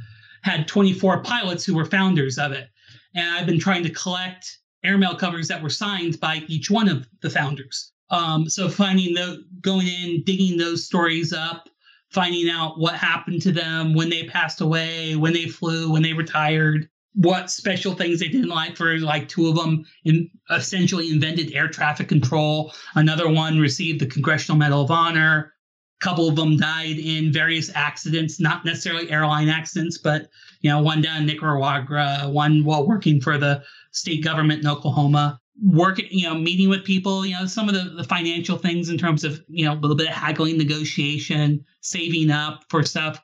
Speaker 2: had 24 pilots who were founders of it, and I've been trying to collect airmail covers that were signed by each one of the founders. Um, so finding the going in, digging those stories up, finding out what happened to them when they passed away, when they flew, when they retired, what special things they didn't like. For like two of them, in, essentially invented air traffic control. Another one received the Congressional Medal of Honor. A couple of them died in various accidents, not necessarily airline accidents, but you know, one down in Nicaragua, one while working for the state government in Oklahoma working, you know, meeting with people, you know, some of the, the financial things in terms of, you know, a little bit of haggling negotiation, saving up for stuff.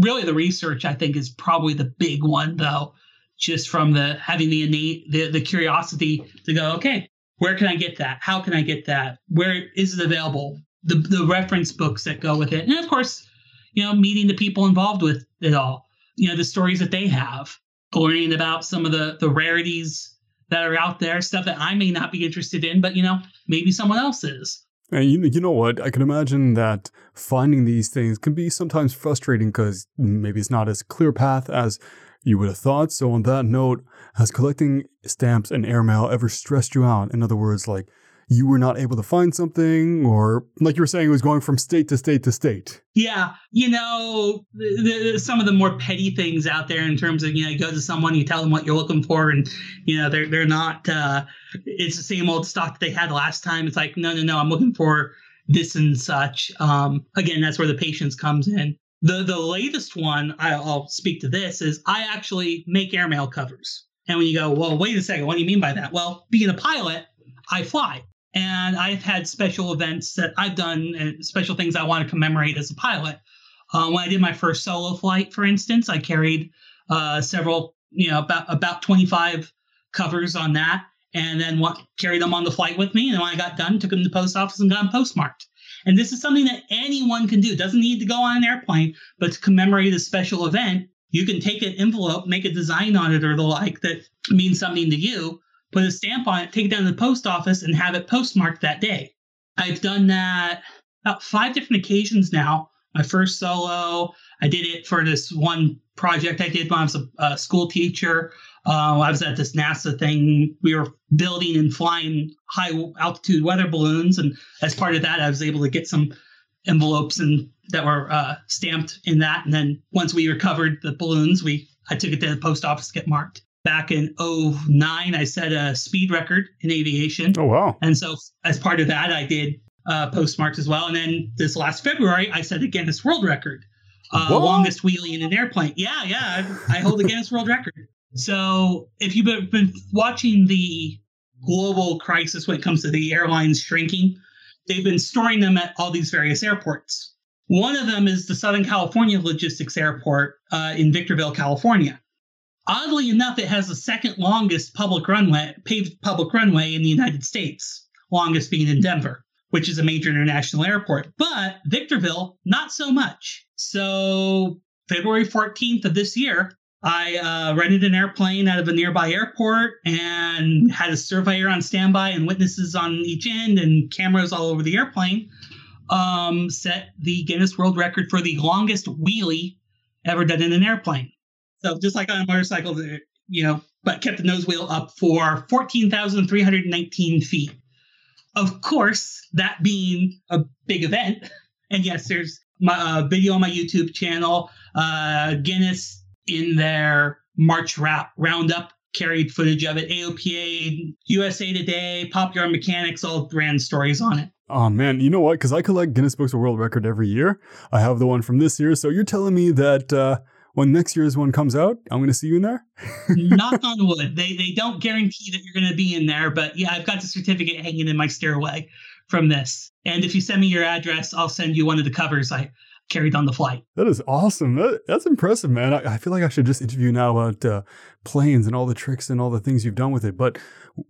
Speaker 2: Really the research I think is probably the big one though, just from the having the innate the, the curiosity to go, okay, where can I get that? How can I get that? Where is it available? The the reference books that go with it. And of course, you know, meeting the people involved with it all. You know, the stories that they have, learning about some of the the rarities that are out there, stuff that I may not be interested in, but you know, maybe someone else is.
Speaker 1: And you, you know what? I can imagine that finding these things can be sometimes frustrating because maybe it's not as clear path as you would have thought. So, on that note, has collecting stamps and airmail ever stressed you out? In other words, like you were not able to find something, or like you were saying, it was going from state to state to state.
Speaker 2: Yeah, you know, the, the, some of the more petty things out there in terms of you know, you go to someone, you tell them what you're looking for, and you know they're they're not. Uh, it's the same old stock that they had last time. It's like no, no, no, I'm looking for this and such. Um, again, that's where the patience comes in. The the latest one I'll speak to this is I actually make airmail covers. And when you go, well, wait a second, what do you mean by that? Well, being a pilot, I fly. And I've had special events that I've done and special things I want to commemorate as a pilot. Uh, when I did my first solo flight, for instance, I carried uh, several, you know, about about 25 covers on that, and then what, carried them on the flight with me. And when I got done, took them to the post office and got them postmarked. And this is something that anyone can do. It doesn't need to go on an airplane, but to commemorate a special event, you can take an envelope, make a design on it or the like that means something to you, put a stamp on it, take it down to the post office, and have it postmarked that day. I've done that about five different occasions now. My first solo, I did it for this one project I did when I was a, a school teacher. Uh, I was at this NASA thing. We were building and flying high altitude weather balloons, and as part of that, I was able to get some envelopes and that were uh, stamped in that. And then once we recovered the balloons, we I took it to the post office to get marked back in 09 i set a speed record in aviation.
Speaker 1: Oh wow.
Speaker 2: And so as part of that i did uh, postmarks as well. And then this last february i set a guinness world record uh, longest wheelie in an airplane. Yeah yeah i, I hold the guinness world record. So if you've been watching the global crisis when it comes to the airlines shrinking they've been storing them at all these various airports. One of them is the southern california logistics airport uh, in victorville california Oddly enough, it has the second longest public runway, paved public runway in the United States, longest being in Denver, which is a major international airport. But Victorville, not so much. So, February 14th of this year, I uh, rented an airplane out of a nearby airport and had a surveyor on standby and witnesses on each end and cameras all over the airplane. Um, set the Guinness World Record for the longest wheelie ever done in an airplane. So just like on a motorcycle, you know, but kept the nose wheel up for 14,319 feet. Of course, that being a big event, [laughs] and yes, there's my uh, video on my YouTube channel. Uh, Guinness in their March wrap roundup carried footage of it. AOPA, USA Today, Popular Mechanics, all ran stories on it.
Speaker 1: Oh man, you know what? Because I collect Guinness Books of World Record every year. I have the one from this year, so you're telling me that uh, when next year's one comes out, I'm going to see you in there. [laughs]
Speaker 2: Knock on wood. They they don't guarantee that you're going to be in there, but yeah, I've got the certificate hanging in my stairway from this. And if you send me your address, I'll send you one of the covers I carried on the flight.
Speaker 1: That is awesome. That, that's impressive, man. I, I, feel like I should just interview now about uh, planes and all the tricks and all the things you've done with it. But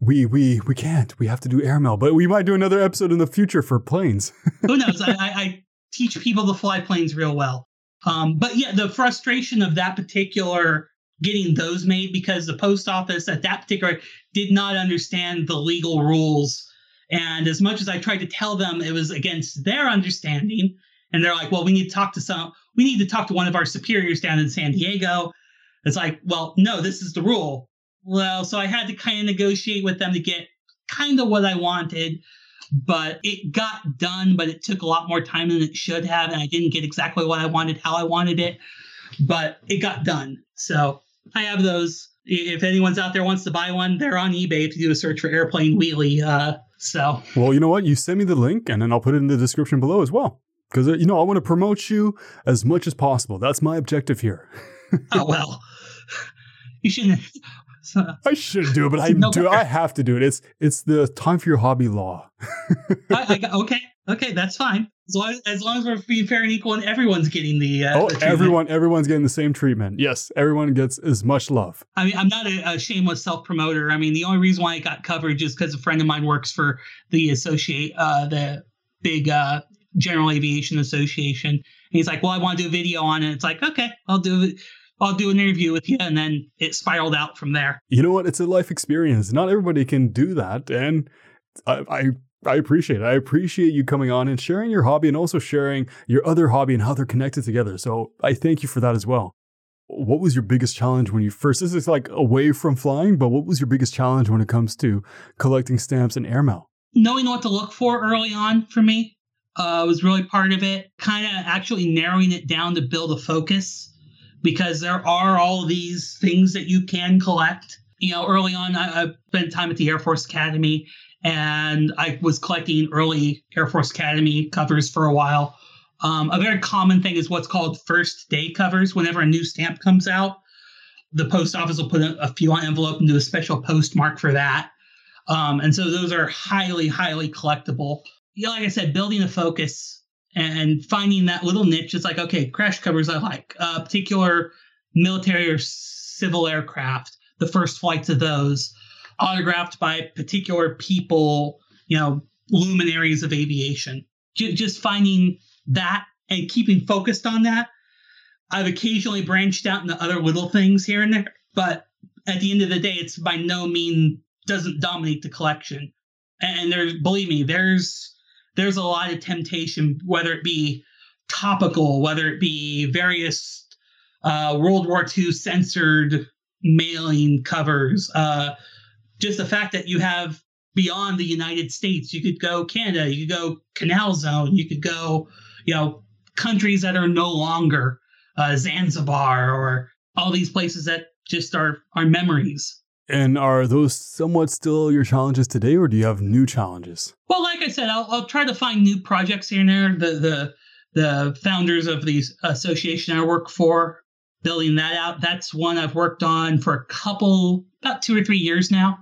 Speaker 1: we we we can't. We have to do airmail. But we might do another episode in the future for planes.
Speaker 2: Who knows? [laughs] I, I, I, teach people to fly planes real well. Um, but yeah, the frustration of that particular getting those made because the post office at that particular did not understand the legal rules. And as much as I tried to tell them it was against their understanding, and they're like, well, we need to talk to some, we need to talk to one of our superiors down in San Diego. It's like, well, no, this is the rule. Well, so I had to kind of negotiate with them to get kind of what I wanted, but it got done, but it took a lot more time than it should have. And I didn't get exactly what I wanted, how I wanted it, but it got done. So I have those. If anyone's out there wants to buy one, they're on eBay if you do a search for airplane wheelie. Uh, so,
Speaker 1: well, you know what? You send me the link and then I'll put it in the description below as well because uh, you know I want to promote you as much as possible. That's my objective here. [laughs]
Speaker 2: oh well, [laughs] you shouldn't. [laughs]
Speaker 1: I shouldn't do it, but I no, do. I have to do it. It's it's the time for your hobby law. [laughs]
Speaker 2: I, I, [laughs] okay, okay, that's fine. As long as, as long as we're being fair and equal, and everyone's getting the.
Speaker 1: Uh, oh, the everyone, everyone's getting the same treatment. Yes, everyone gets as much love.
Speaker 2: I mean, I'm not a, a shameless self promoter. I mean, the only reason why I got coverage is because a friend of mine works for the associate, uh, the big uh, General Aviation Association. And he's like, "Well, I want to do a video on it." It's like, "Okay, I'll do it." I'll do an interview with you. And then it spiraled out from there.
Speaker 1: You know what? It's a life experience. Not everybody can do that. And I, I, I appreciate it. I appreciate you coming on and sharing your hobby and also sharing your other hobby and how they're connected together. So I thank you for that as well. What was your biggest challenge when you first? This is like away from flying, but what was your biggest challenge when it comes to collecting stamps and airmail?
Speaker 2: Knowing what to look for early on for me uh, was really part of it. Kind of actually narrowing it down to build a focus because there are all these things that you can collect. You know, early on, I, I spent time at the Air Force Academy and I was collecting early Air Force Academy covers for a while. Um, a very common thing is what's called first day covers. Whenever a new stamp comes out, the post office will put a, a few on envelope and do a special postmark for that. Um, and so those are highly, highly collectible. Yeah, like I said, building a focus and finding that little niche is like okay crash covers i like. Uh, particular military or civil aircraft the first flights of those autographed by particular people you know luminaries of aviation. J- just finding that and keeping focused on that. I've occasionally branched out into other little things here and there but at the end of the day it's by no means doesn't dominate the collection. And there's believe me there's there's a lot of temptation, whether it be topical, whether it be various uh, World War II censored mailing covers. Uh, just the fact that you have beyond the United States, you could go Canada, you could go Canal Zone, you could go, you know, countries that are no longer uh, Zanzibar or all these places that just are are memories.
Speaker 1: And are those somewhat still your challenges today, or do you have new challenges?
Speaker 2: Well, like I said, I'll, I'll try to find new projects here and there. The the the founders of the association I work for, building that out. That's one I've worked on for a couple, about two or three years now,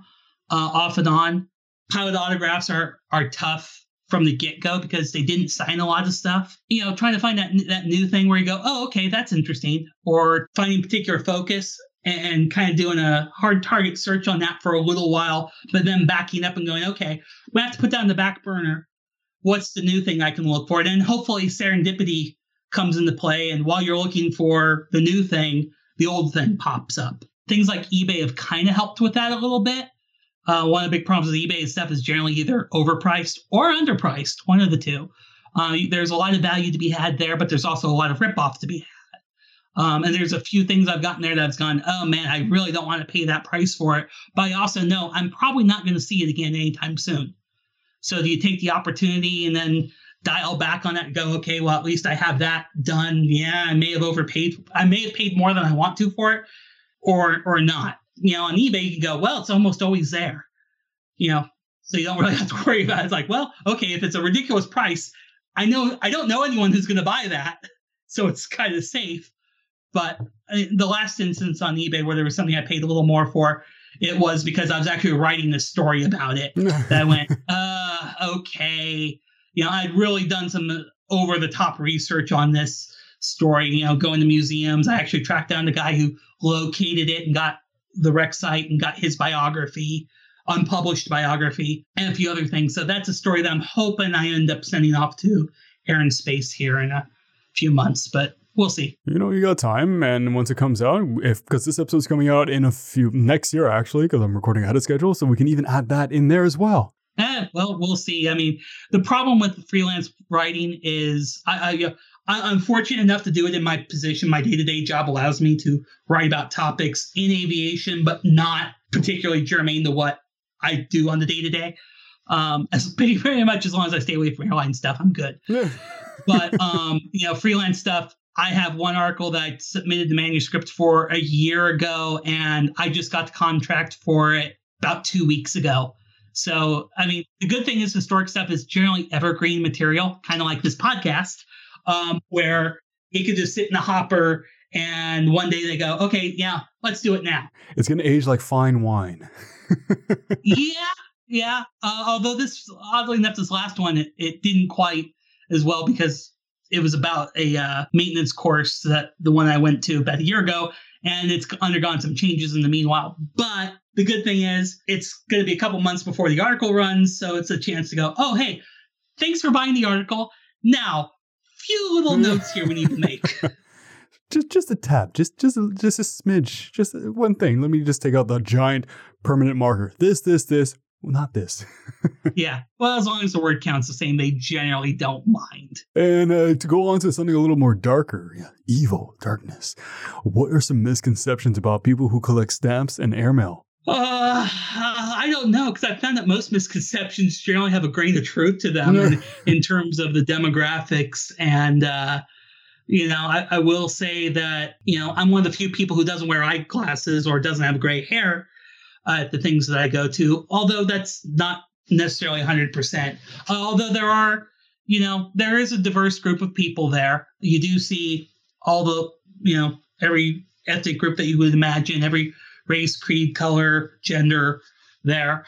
Speaker 2: uh, off and on. Pilot autographs are are tough from the get go because they didn't sign a lot of stuff. You know, trying to find that that new thing where you go, oh, okay, that's interesting, or finding particular focus and kind of doing a hard target search on that for a little while, but then backing up and going, okay, we have to put that on the back burner. What's the new thing I can look for? And hopefully serendipity comes into play. And while you're looking for the new thing, the old thing pops up. Things like eBay have kind of helped with that a little bit. Uh, one of the big problems with eBay stuff is generally either overpriced or underpriced, one of the two. Uh, there's a lot of value to be had there, but there's also a lot of ripoff to be had. Um, and there's a few things I've gotten there that's gone, oh man, I really don't want to pay that price for it. But I also know I'm probably not going to see it again anytime soon. So do you take the opportunity and then dial back on that and go, okay, well, at least I have that done. Yeah, I may have overpaid. I may have paid more than I want to for it or or not. You know, on eBay, you can go, well, it's almost always there. You know, so you don't [laughs] really have to worry about it. It's like, well, okay, if it's a ridiculous price, I know I don't know anyone who's going to buy that. So it's kind of safe. But the last instance on eBay where there was something I paid a little more for, it was because I was actually writing a story about it. [laughs] that went, uh, okay. You know, I'd really done some over the top research on this story, you know, going to museums. I actually tracked down the guy who located it and got the wreck site and got his biography, unpublished biography, and a few other things. So that's a story that I'm hoping I end up sending off to Air and Space here in a few months, but we'll see.
Speaker 1: You know, you got time, and once it comes out, if because this episode's coming out in a few next year actually, because I'm recording ahead of schedule, so we can even add that in there as well.
Speaker 2: Eh, well, we'll see. I mean, the problem with freelance writing is I, I am fortunate enough to do it in my position. My day to day job allows me to write about topics in aviation, but not particularly germane to what I do on the day to day. As [laughs] pretty, very much as long as I stay away from airline stuff, I'm good. [laughs] but um, you know, freelance stuff. I have one article that I submitted the manuscript for a year ago, and I just got the contract for it about two weeks ago. So, I mean, the good thing is historic stuff is generally evergreen material, kind of like this podcast um, where it could just sit in the hopper and one day they go, okay, yeah, let's do it now.
Speaker 1: It's going to age like fine wine. [laughs]
Speaker 2: yeah, yeah. Uh, although this, oddly enough, this last one, it, it didn't quite as well because it was about a uh, maintenance course that the one I went to about a year ago, and it's undergone some changes in the meanwhile. But the good thing is, it's going to be a couple months before the article runs, so it's a chance to go, oh, hey, thanks for buying the article. Now, few little notes here we need to make. [laughs]
Speaker 1: just just a tap, just just just a smidge, just one thing. Let me just take out the giant permanent marker. This, this, this. Well, not this. [laughs]
Speaker 2: yeah. Well, as long as the word counts the same, they generally don't mind.
Speaker 1: And uh, to go on to something a little more darker, yeah, evil, darkness. What are some misconceptions about people who collect stamps and airmail?
Speaker 2: Uh, I don't know because I found that most misconceptions generally have a grain of truth to them in, [laughs] in, terms of the demographics. And, uh, you know, I, I, will say that, you know, I'm one of the few people who doesn't wear eyeglasses or doesn't have gray hair uh, at the things that I go to, although that's not necessarily 100%. Uh, although there are, you know, there is a diverse group of people there. You do see all the, you know, every ethnic group that you would imagine, every race, creed, color, gender there.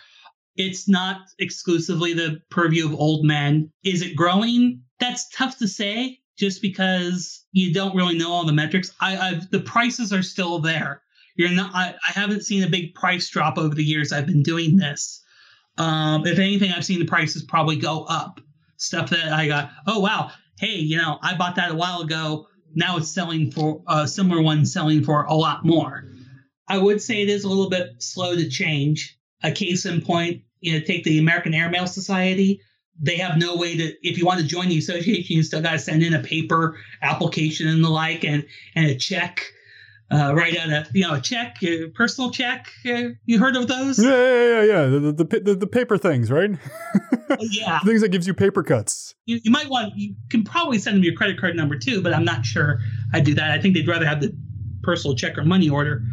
Speaker 2: It's not exclusively the purview of old men. Is it growing? That's tough to say just because you don't really know all the metrics. I, I've, the prices are still there. You're not. I, I haven't seen a big price drop over the years I've been doing this. Um, if anything, I've seen the prices probably go up. Stuff that I got. Oh wow, hey, you know, I bought that a while ago. Now it's selling for a uh, similar one selling for a lot more. I would say it is a little bit slow to change. A case in point, you know, take the American Airmail Society. They have no way to, if you want to join the association, you still got to send in a paper application and the like, and and a check. Uh, write out a you know a check, a personal check. Uh, you heard of those?
Speaker 1: Yeah, yeah, yeah, yeah. The the, the, the paper things, right? [laughs]
Speaker 2: Oh, yeah,
Speaker 1: things that gives you paper cuts.
Speaker 2: You, you might want. You can probably send them your credit card number too, but I'm not sure I do that. I think they'd rather have the personal check or money order.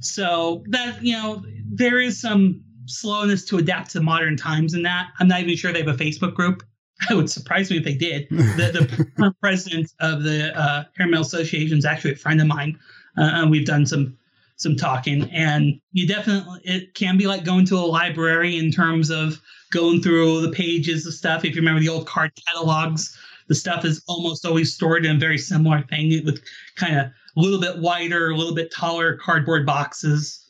Speaker 2: So that you know, there is some slowness to adapt to modern times in that. I'm not even sure they have a Facebook group. [laughs] It would surprise me if they did. The, the [laughs] president of the uh, Airmail Association is actually a friend of mine, uh, and we've done some some talking. And you definitely it can be like going to a library in terms of going through the pages of stuff. If you remember the old card catalogs, the stuff is almost always stored in a very similar thing with kind of a little bit wider, a little bit taller cardboard boxes.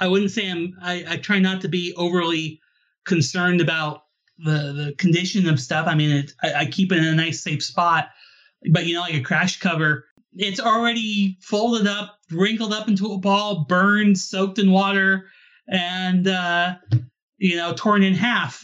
Speaker 2: I wouldn't say I'm. I, I try not to be overly concerned about the the condition of stuff. I mean, it, I, I keep it in a nice, safe spot. But you know, like a crash cover, it's already folded up, wrinkled up into a ball, burned, soaked in water, and uh, you know, torn in half.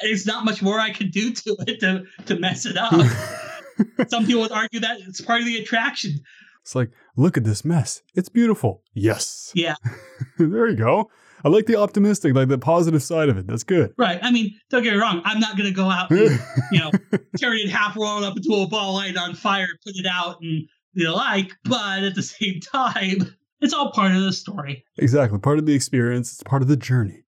Speaker 2: There's not much more I could do to [laughs] it to to mess it up. [laughs] Some people would argue that it's part of the attraction.
Speaker 1: It's like, look at this mess. It's beautiful. Yes.
Speaker 2: Yeah. [laughs]
Speaker 1: there you go. I like the optimistic, like the positive side of it. That's good.
Speaker 2: Right. I mean, don't get me wrong. I'm not going to go out and, you know, tear it in half, roll it up into a ball, light on fire, put it out, and the like. But at the same time, [laughs] it's all part of the story.
Speaker 1: Exactly. Part of the experience. It's part of the journey.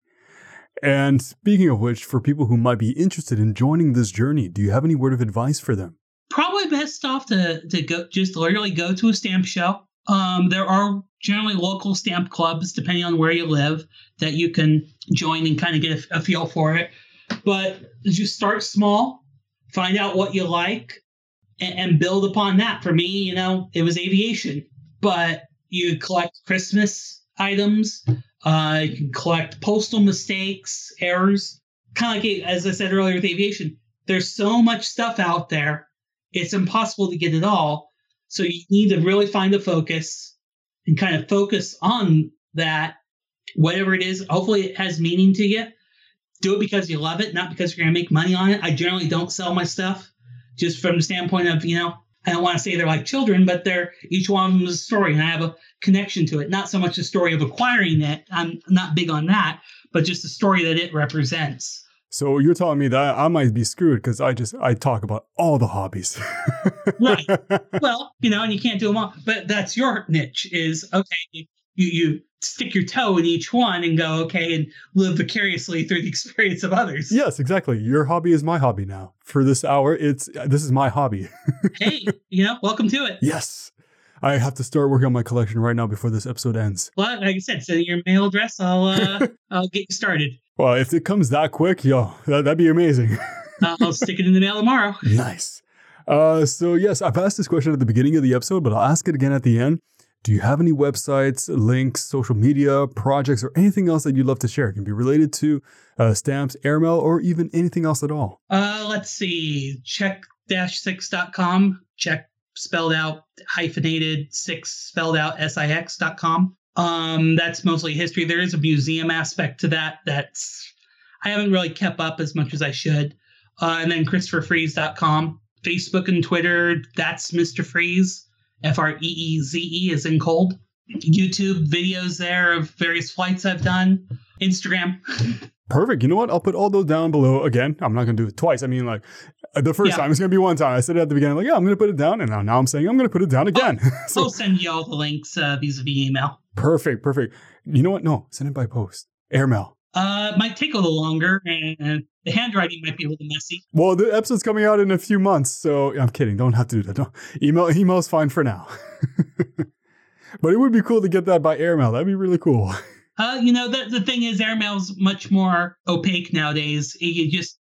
Speaker 1: And speaking of which, for people who might be interested in joining this journey, do you have any word of advice for them?
Speaker 2: probably best off to to go just literally go to a stamp show. Um, there are generally local stamp clubs, depending on where you live, that you can join and kind of get a, a feel for it. But just start small, find out what you like, and, and build upon that. For me, you know, it was aviation, but you collect Christmas items, uh, you can collect postal mistakes, errors. Kind of like, as I said earlier with aviation, there's so much stuff out there, it's impossible to get it all. So you need to really find a focus and kind of focus on that, whatever it is. Hopefully, it has meaning to you. Do it because you love it, not because you're going to make money on it. I generally don't sell my stuff just from the standpoint of, you know, I don't want to say they're like children, but they're each one of them is a story, and I have a connection to it. Not so much the story of acquiring it. I'm not big on that, but just the story that it represents.
Speaker 1: So you're telling me that I might be screwed because I just I talk about all the hobbies.
Speaker 2: right. [laughs] Well, you know, and you can't do them all, but that's your niche. Is okay. You you stick your toe in each one and go okay and live vicariously through the [laughs] experience of others.
Speaker 1: Yes, exactly. Your hobby is my hobby now. For this hour, it's this is my hobby. [laughs]
Speaker 2: hey, you know, welcome to it.
Speaker 1: Yes. I have to start working on my collection right now before this episode ends.
Speaker 2: Well, like I said, send your mail address. I'll uh, [laughs] I'll get you started.
Speaker 1: Well, if it comes that quick, yo, that, that'd be amazing.
Speaker 2: I'll stick it in the mail tomorrow.
Speaker 1: Nice. Uh, so yes, I've asked this question at the beginning of the episode, but I'll ask it again at the end. Do you have any websites, links, social media, projects, or anything else that you'd love to share? It can be related to uh, stamps, airmail, or even anything else at all.
Speaker 2: Uh, let's see. Check-six.com. Check spelled out hyphenated six spelled out six.com. Um, that's mostly history. There is a museum aspect to that that's I haven't really kept up as much as I should. Uh, and then ChristopherFreeze.com. Facebook and Twitter, that's Mr. Freeze. F R E E Z E is in cold. YouTube videos there of various flights I've done. Instagram.
Speaker 1: Perfect. You know what? I'll put all those down below. Again, I'm not going to do it twice. I mean, like the first yeah. time, it's going to be one time. I said it at the beginning, like, yeah, I'm going to put it down. And now, now I'm saying I'm going to put it down again.
Speaker 2: I'll, [laughs] so, I'll send you all the links uh, vis-a-vis email.
Speaker 1: Perfect. Perfect. You know what? No, send it by post. Airmail.
Speaker 2: Uh, might take a little longer, and the handwriting might be a little messy.
Speaker 1: Well, the episode's coming out in a few months, so I'm kidding. Don't have to do that. Don't. Email email's fine for now. [laughs] but it would be cool to get that by airmail. That'd be really cool. [laughs]
Speaker 2: Uh, you know, the, the thing is, airmail's much more opaque nowadays. You just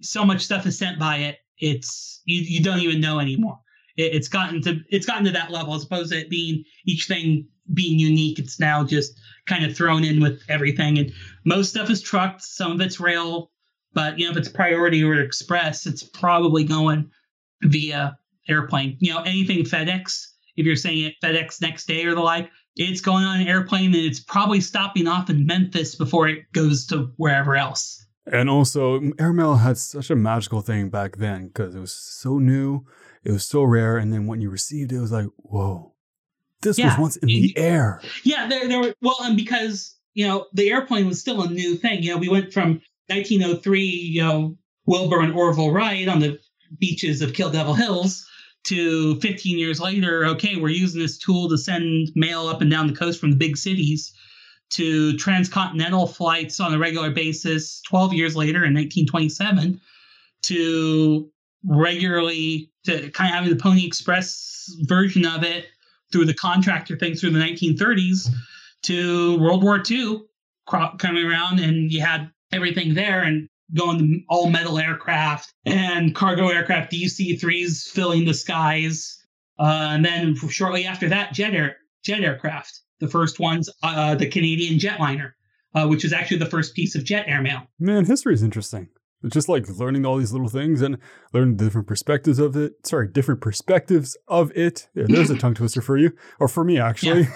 Speaker 2: so much stuff is sent by it. It's you, you don't even know anymore. It, it's gotten to it's gotten to that level as opposed to it being each thing being unique. It's now just kind of thrown in with everything. And most stuff is trucked, some of it's rail, but you know, if it's priority or express, it's probably going via airplane. You know, anything FedEx, if you're saying it FedEx next day or the like, it's going on an airplane and it's probably stopping off in Memphis before it goes to wherever else.
Speaker 1: And also, airmail had such a magical thing back then because it was so new, it was so rare, and then when you received it, it was like, whoa, this yeah. was once in the air.
Speaker 2: Yeah, there, there were well, and because you know the airplane was still a new thing. You know, we went from 1903, you know, Wilbur and Orville Wright on the beaches of Kill Devil Hills to 15 years later, okay, we're using this tool to send mail up and down the coast from the big cities to transcontinental flights on a regular basis 12 years later in 1927 to regularly to kind of having the Pony Express version of it through the contractor thing through the 1930s to World War II coming around and you had everything there and going to all metal aircraft and cargo aircraft DC 3s filling the skies. Uh, and then shortly after that, jet air, jet aircraft. The first ones, uh, the Canadian jetliner, uh, which was actually the first piece of jet airmail.
Speaker 1: Man, history is interesting. It's just like learning all these little things and learning different perspectives of it. Sorry, different perspectives of it. Yeah, there's a [laughs] tongue twister for you, or for me actually.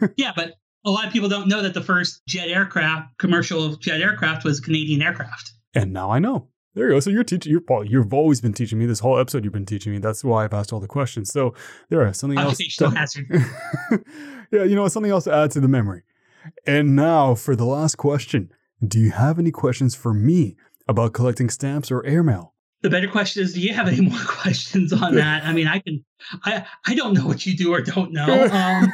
Speaker 2: Yeah. [laughs] yeah, but a lot of people don't know that the first jet aircraft, commercial jet aircraft, was Canadian aircraft.
Speaker 1: And now I know. There you go. So you're teaching. You're Paul. You've always been teaching me this whole episode. You've been teaching me. That's why I've asked all the questions. So there is something else. [laughs]
Speaker 2: hazard. [laughs]
Speaker 1: yeah, you know something else to add to the memory. And now for the last question. Do you have any questions for me about collecting stamps or airmail?
Speaker 2: The better question is, do you have any more [laughs] questions on that? I mean, I can. I I don't know what you do or don't know, um,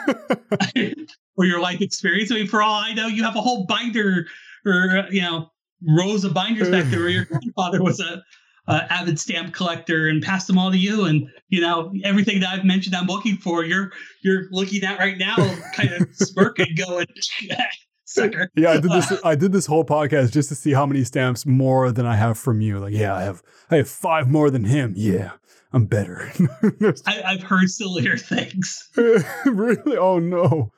Speaker 2: or your life experience. I mean, for all I know, you have a whole binder or uh, you know rows of binders back there where your [laughs] grandfather was a, a, avid stamp collector and passed them all to you and you know everything that i've mentioned i'm looking for you're you're looking at right now kind of smirking going sucker.
Speaker 1: Yeah, I did this. [laughs] I did this whole podcast just to see how many stamps more than I have from you. Like, yeah, I have. I have five more than him. Yeah, I'm better. [laughs]
Speaker 2: I, I've heard sillier things.
Speaker 1: really? Oh no.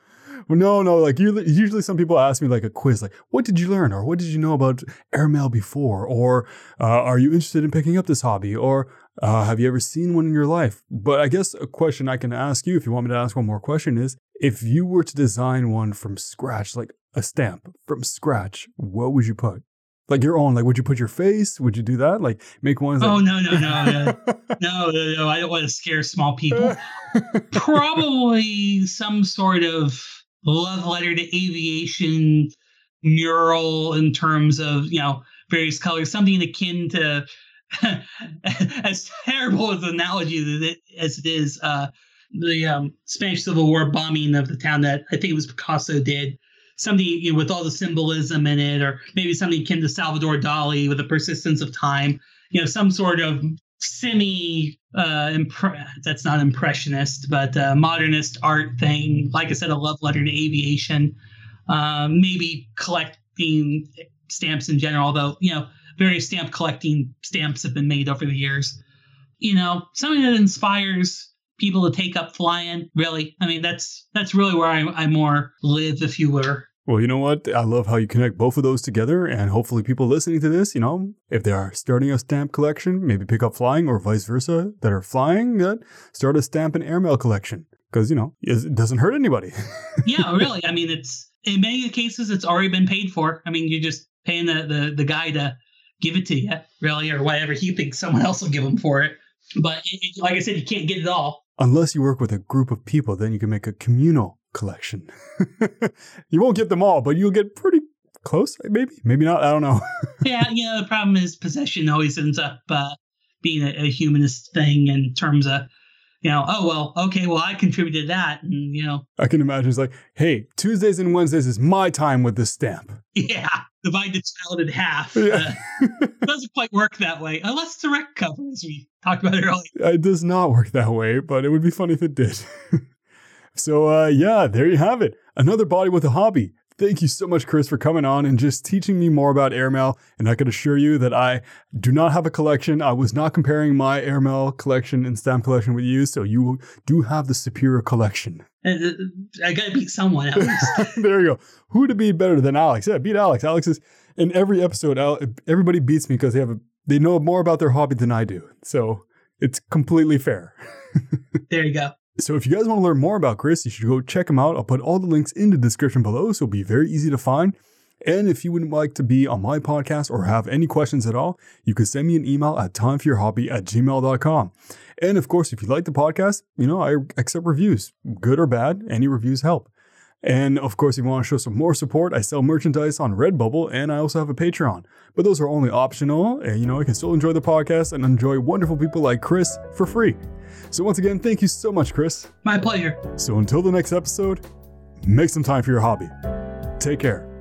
Speaker 1: No, no. Like you, usually, some people ask me like a quiz, like, "What did you learn?" or "What did you know about airmail before?" or uh, "Are you interested in picking up this hobby?" or uh, "Have you ever seen one in your life?" But I guess a question I can ask you, if you want me to ask one more question, is if you were to design one from scratch, like a stamp from scratch, what would you put? Like your own, like would you put your face? Would you do that? Like make one?
Speaker 2: Oh
Speaker 1: like-
Speaker 2: no no no no [laughs] no no no! I don't want to scare small people. Probably some sort of love letter to aviation mural in terms of you know various colors, something akin to [laughs] as terrible as an analogy as it, is, uh, the um, Spanish Civil War bombing of the town that I think it was Picasso did. Something you know, with all the symbolism in it, or maybe something akin to Salvador Dali with the persistence of time. You know, some sort of semi uh that's not impressionist but uh, modernist art thing. Like i said a love letter to aviation. Um, maybe collecting stamps in general although you know various stamp collecting stamps have been made over the years. You know something that inspires people to take up flying really. I mean that's that's really where i, I more live if you were
Speaker 1: Well, you know what? I love how you connect both of those together, and hopefully, people listening to this, you know, if they are starting a stamp collection, maybe pick up flying, or vice versa, that are flying, that start a stamp and airmail collection. Because you know it doesn't hurt anybody. [laughs]
Speaker 2: yeah really. I mean it's in many cases it's already been paid for. I mean you're just paying the the, the guy to give it to you really or whatever he thinks someone else will give him for it. But it, it- like i said you can't get it all.
Speaker 1: Unless you work with a group of people, then you can make a communal collection. [laughs] you won't get them all, but you'll get pretty close, maybe, maybe not. I don't know. [laughs]
Speaker 2: yeah you know the problem is possession always ends up uh, being a, a humanist thing in terms of you know oh well okay well i contributed that and you know
Speaker 1: I can imagine it's like, hey, Tuesdays and Wednesdays is my time with this stamp.
Speaker 2: yeah divide the child in half
Speaker 1: Yeah.
Speaker 2: uh, [laughs] doesn't quite work that way unless it's a wreck cover as we talked about earlier
Speaker 1: It does not work that way, but it would be funny if it did. So, uh, yeah, there you have it. Another body with a hobby. Thank you so much, Chris, for coming on and just teaching me more about airmail. And I can assure you that I do not have a collection. I was not comparing my airmail collection and stamp collection with you, so you do have the superior collection.
Speaker 2: Uh, uh, i gotta beat someone at least [laughs]
Speaker 1: there you go. Who to beat better than Alex? Yeah, beat Alex. Alex is in every episode. Everybody beats me because they have a, they know more about their hobby than I do. So it's completely fair. [laughs]
Speaker 2: there you go
Speaker 1: So if you guys want to learn more about Chris, you should go check him out. I'll put all the links in the description below, so it'll be very easy to find. And if you would like to be on my podcast or have any questions at all, you can send me an email at timeforyourhobby at gmail.com. And of course, if you like the podcast, you know, I accept reviews, good or bad, any reviews help. And of course, if you want to show some more support, I sell merchandise on Redbubble and I also have a Patreon. But those are only optional, and you know, I can still enjoy the podcast and enjoy wonderful people like Chris for free. So once again, thank you so much, Chris.
Speaker 2: my pleasure
Speaker 1: So until the next episode, make some time for your hobby. Take care.